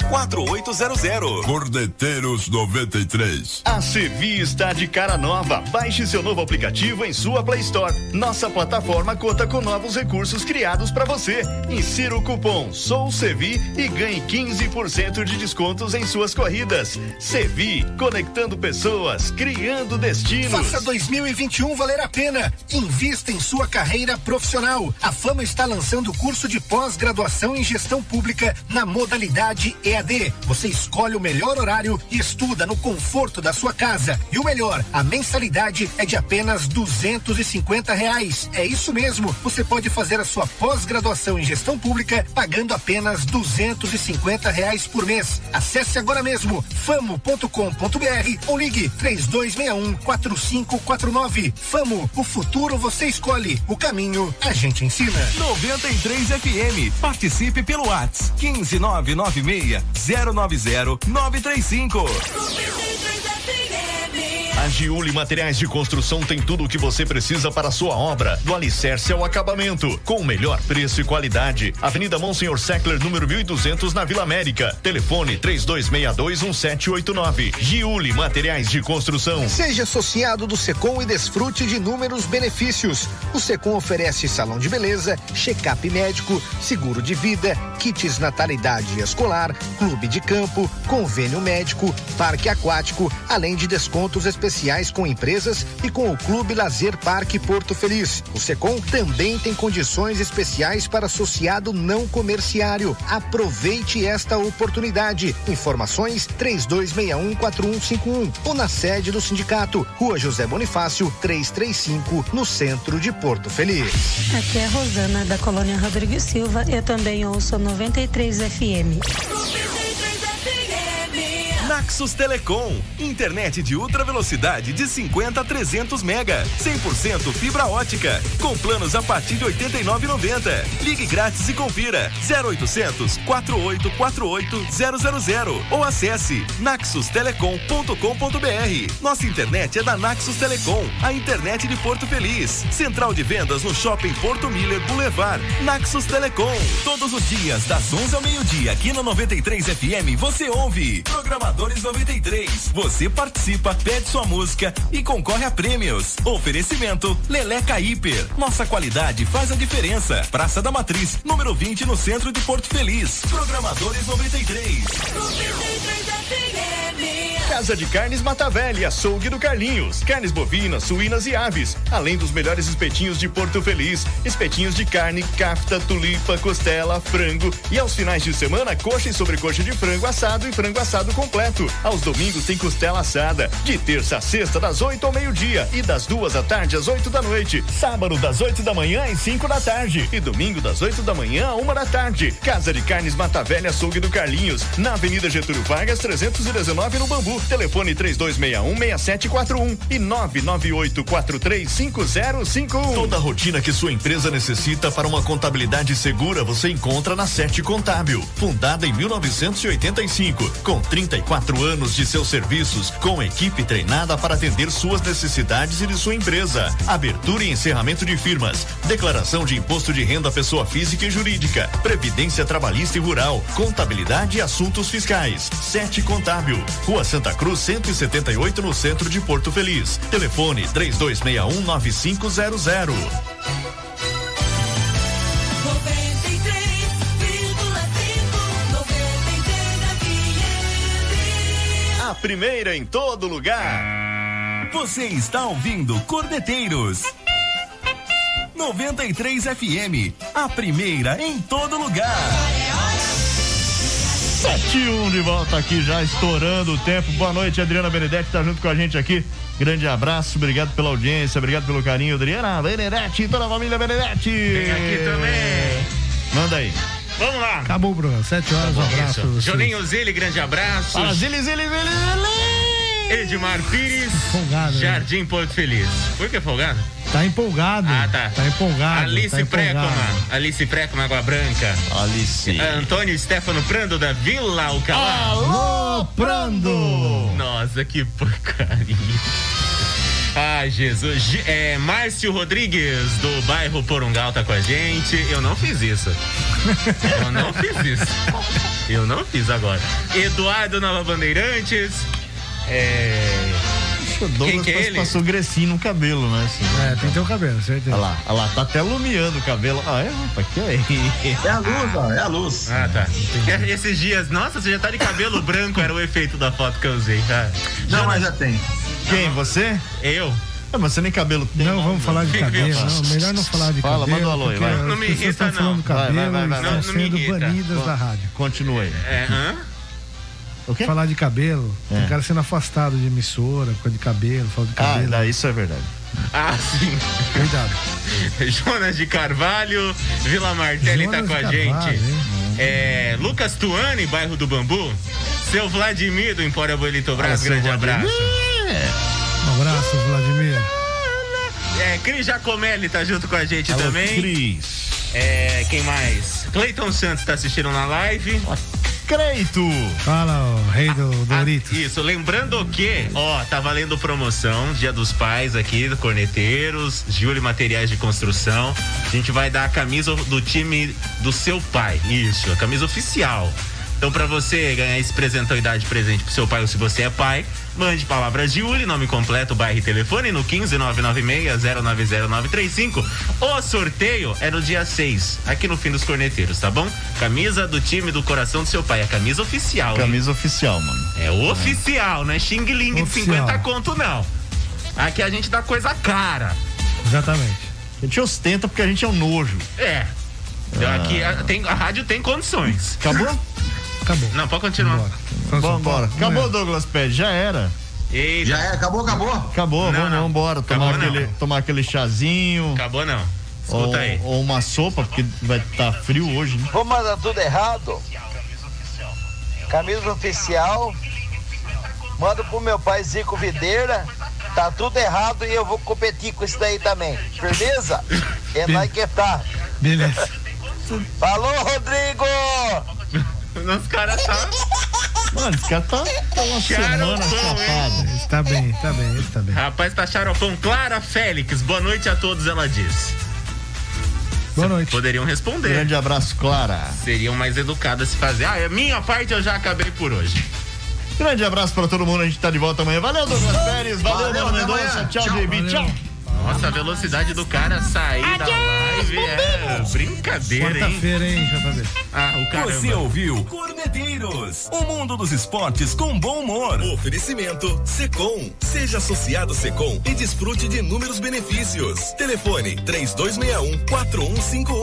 4800. Cordeteiros 93. A Sevi está de cara nova. Baixe seu novo aplicativo em sua Play Store. Nossa plataforma conta com novos recursos criados para você. Insira o cupom Sou Sevi e ganhe 15% de descontos em suas corridas. Sevi, conectando pessoas, criando destinos. Faça 2021 valer a pena. Invista em sua carreira profissional. A Fama está lançando o curso de pós-graduação em gestão pública na modalidade EAD. Você escolhe o melhor horário e estuda no conforto da sua casa. E o melhor, a mensalidade é de apenas duzentos e cinquenta reais. É isso mesmo. Você pode fazer a sua pós-graduação em gestão pública pagando apenas duzentos e cinquenta reais por mês. Acesse agora mesmo famo.com.br ou ligue três dois um quatro cinco quatro nove. Famo, o futuro você escolhe, o caminho a gente ensina. 93 FM. Participe pelo WhatsApp 15996 090 935. Giuli Materiais de Construção tem tudo o que você precisa para a sua obra, do alicerce ao acabamento, com o melhor preço e qualidade. Avenida Monsenhor Seckler, número 1200, na Vila América. Telefone 32621789. Giuli Materiais de Construção. Seja associado do Secom e desfrute de inúmeros benefícios. O Secom oferece salão de beleza, check-up médico, seguro de vida, kits natalidade escolar, clube de campo, convênio médico, parque aquático, além de descontos especiais com empresas e com o Clube Lazer Parque Porto Feliz. O Secom também tem condições especiais para associado não comerciário. Aproveite esta oportunidade. Informações 32614151 ou na sede do sindicato, Rua José Bonifácio, 335, no centro de Porto Feliz. Aqui é Rosana da Colônia Rodrigues Silva. Eu também ouço a 93 FM. Naxos Telecom, internet de ultra velocidade de 50 a 300 mega, 100% fibra ótica, com planos a partir de 89,90. Ligue grátis e confira 0800 4848 000 ou acesse naxustelecom.com.br. Nossa internet é da Naxos Telecom, a internet de Porto Feliz. Central de vendas no Shopping Porto Miller Boulevard. Naxos Telecom. Todos os dias das 11 ao meio-dia aqui no 93 FM você ouve Programadores 93. Você participa, pede sua música e concorre a prêmios. Oferecimento Leleca Hiper. Nossa qualidade faz a diferença. Praça da Matriz, número 20 no centro de Porto Feliz. Programadores 93. Casa de Carnes Mata Velha, açougue do Carlinhos. Carnes bovinas, suínas e aves. Além dos melhores espetinhos de Porto Feliz. Espetinhos de carne, cafta, tulipa, costela, frango. E aos finais de semana, coxa e sobrecoxa de frango assado e frango assado completo. Aos domingos tem costela assada. De terça a sexta, das 8 ao meio-dia. E das duas da tarde às 8 da noite. Sábado, das 8 da manhã às 5 da tarde. E domingo, das 8 da manhã a 1 da tarde. Casa de Carnes Mata Velha, açougue do Carlinhos. Na Avenida Getúlio Vargas, 319 no Bambu. Telefone 3261-6741 e 998435051. Toda a rotina que sua empresa necessita para uma contabilidade segura você encontra na Sete Contábil. Fundada em 1985, com 34 anos de seus serviços, com equipe treinada para atender suas necessidades e de sua empresa. Abertura e encerramento de firmas, declaração de imposto de renda pessoa física e jurídica, previdência trabalhista e rural, contabilidade e assuntos fiscais. Sete Contábil, Rua Santa Cruz 178 no centro de Porto Feliz. Telefone 3261 9500. primeira em todo lugar. Você está ouvindo Cordeteiros 93 FM, a primeira em todo lugar. 71 de volta aqui já estourando o tempo. Boa noite, Adriana Benedetti tá junto com a gente aqui. Grande abraço, obrigado pela audiência, obrigado pelo carinho, Adriana Benedetti e toda a família Benedetti. Tem aqui também. Manda aí. Vamos lá. Acabou, Bruno. Sete horas, um abraço. pra vocês. Joninho Zilli, grande abraço. Fala, Zili, Zili, Zili, Zili. Edmar Pires, Folgado, né? Jardim Porto Feliz. Por que folgado? Tá empolgado. Ah, tá. Tá empolgado. Alice tá. Précoma, Alice Précoma, Água Branca. Alice. Antônio Stefano Prando da Vila Alcalá. Alô, Prando! Nossa, que porcaria. Ai, Jesus. É, Márcio Rodrigues, do bairro Porungal, tá com a gente. Eu não fiz isso. Eu não fiz isso. Eu não fiz agora. Eduardo Nova Bandeirantes. É. O Douglas Quem que é ele? passou grecinho no cabelo, né? Assim. É, tem que ter o cabelo, certeza. Olha lá, olha lá, tá até lumiando o cabelo. Ah, é, rapaz, que é? É a luz, ó, é a luz. Ah, tá. Esses dias, nossa, você já tá de cabelo branco, era o efeito da foto que eu usei. Tá? Não, mas já tem. Quem, você? Eu? É, mas você nem cabelo tem. Não, vamos falar de cabelo. Não, melhor não falar de Fala, cabelo. manda um alô aí, vai. Não me irrita, não. cabelo Vai, vai, vai, vai, estão vai. Não me sendo irrita. banidas da rádio. Continua aí. É, hã? O quê? Falar de cabelo, É. tem cara sendo afastado de emissora por causa de cabelo, fala de Ah, cabelo. daí isso é verdade. Ah, sim. Cuidado. <laughs> Jonas de Carvalho, Vila Martelli Jonas tá com a Carvalho, gente. É, Lucas Tuani, bairro do Bambu. Seu Vladimir do Empório Abuelito Brás, grande Vladimir. abraço. Um abraço, Vladimir. É, Cris Jacomelli tá junto com a gente Alô, também. Cris. É, quem mais? Cleiton Santos tá assistindo na live. Creito. Fala, o rei do Ah, Doritos. isso, lembrando que, ó, tá valendo promoção, Dia dos Pais aqui, do Corneteiros, Júlio Materiais de Construção. A gente vai dar a camisa do time do seu pai, isso, a camisa oficial. Então, pra você ganhar esse presentão e dar de presente pro seu pai ou se você é pai, mande palavras de Uli, nome completo, bairro e telefone no 15996-090935. O sorteio é no dia 6, aqui no fim dos corneteiros, tá bom? Camisa do time do coração do seu pai, a camisa oficial. hein? Camisa oficial, mano. É oficial, não é xing ling de Oficial. 50 conto, não. Aqui a gente dá coisa cara. Exatamente. A gente ostenta porque a gente é um nojo. É. Aqui a, tem, a rádio tem condições. Acabou? Acabou. Não, pode continuar. Vamos embora. Acabou, Não é. Douglas Pérez, já era. Eita. Já é, acabou, acabou. Acabou, Não, vamos não. embora. Tomar, Acabou, aquele, não. tomar aquele chazinho. Acabou não. Ou, Escuta aí. ou uma sopa, porque vai estar frio hoje, né? Vou mandar tudo errado. Camisa oficial. Manda pro meu pai Zico Videira. Tá tudo errado e eu vou competir com isso daí também. Firmeza? É nós que tá. Beleza. Falou, Rodrigo! Os caras tá. Mano, esse cara tá, tá uma semana chapado. Está bem, está bem, está bem. Rapaz, tá xaropão. Clara Félix, boa noite a todos, ela diz. Boa noite. Poderiam responder. Grande abraço, Clara. Seriam mais educadas se fazer. Ah, é minha parte eu já acabei por hoje. Grande abraço pra todo mundo, a gente tá de volta amanhã. Valeu, Douglas Pérez. Valeu, Valeu, Mano Mendonça. Tchau, Tchau. JB. Tchau. Nossa, a velocidade do cara sair da live é brincadeira, hein? Quarta-feira, hein, JB? Ah, o caramba. Você ouviu Corneteiros, o mundo dos esportes com bom humor. Oferecimento Secom. Seja associado Secom e desfrute de inúmeros benefícios. Telefone 3261 4151.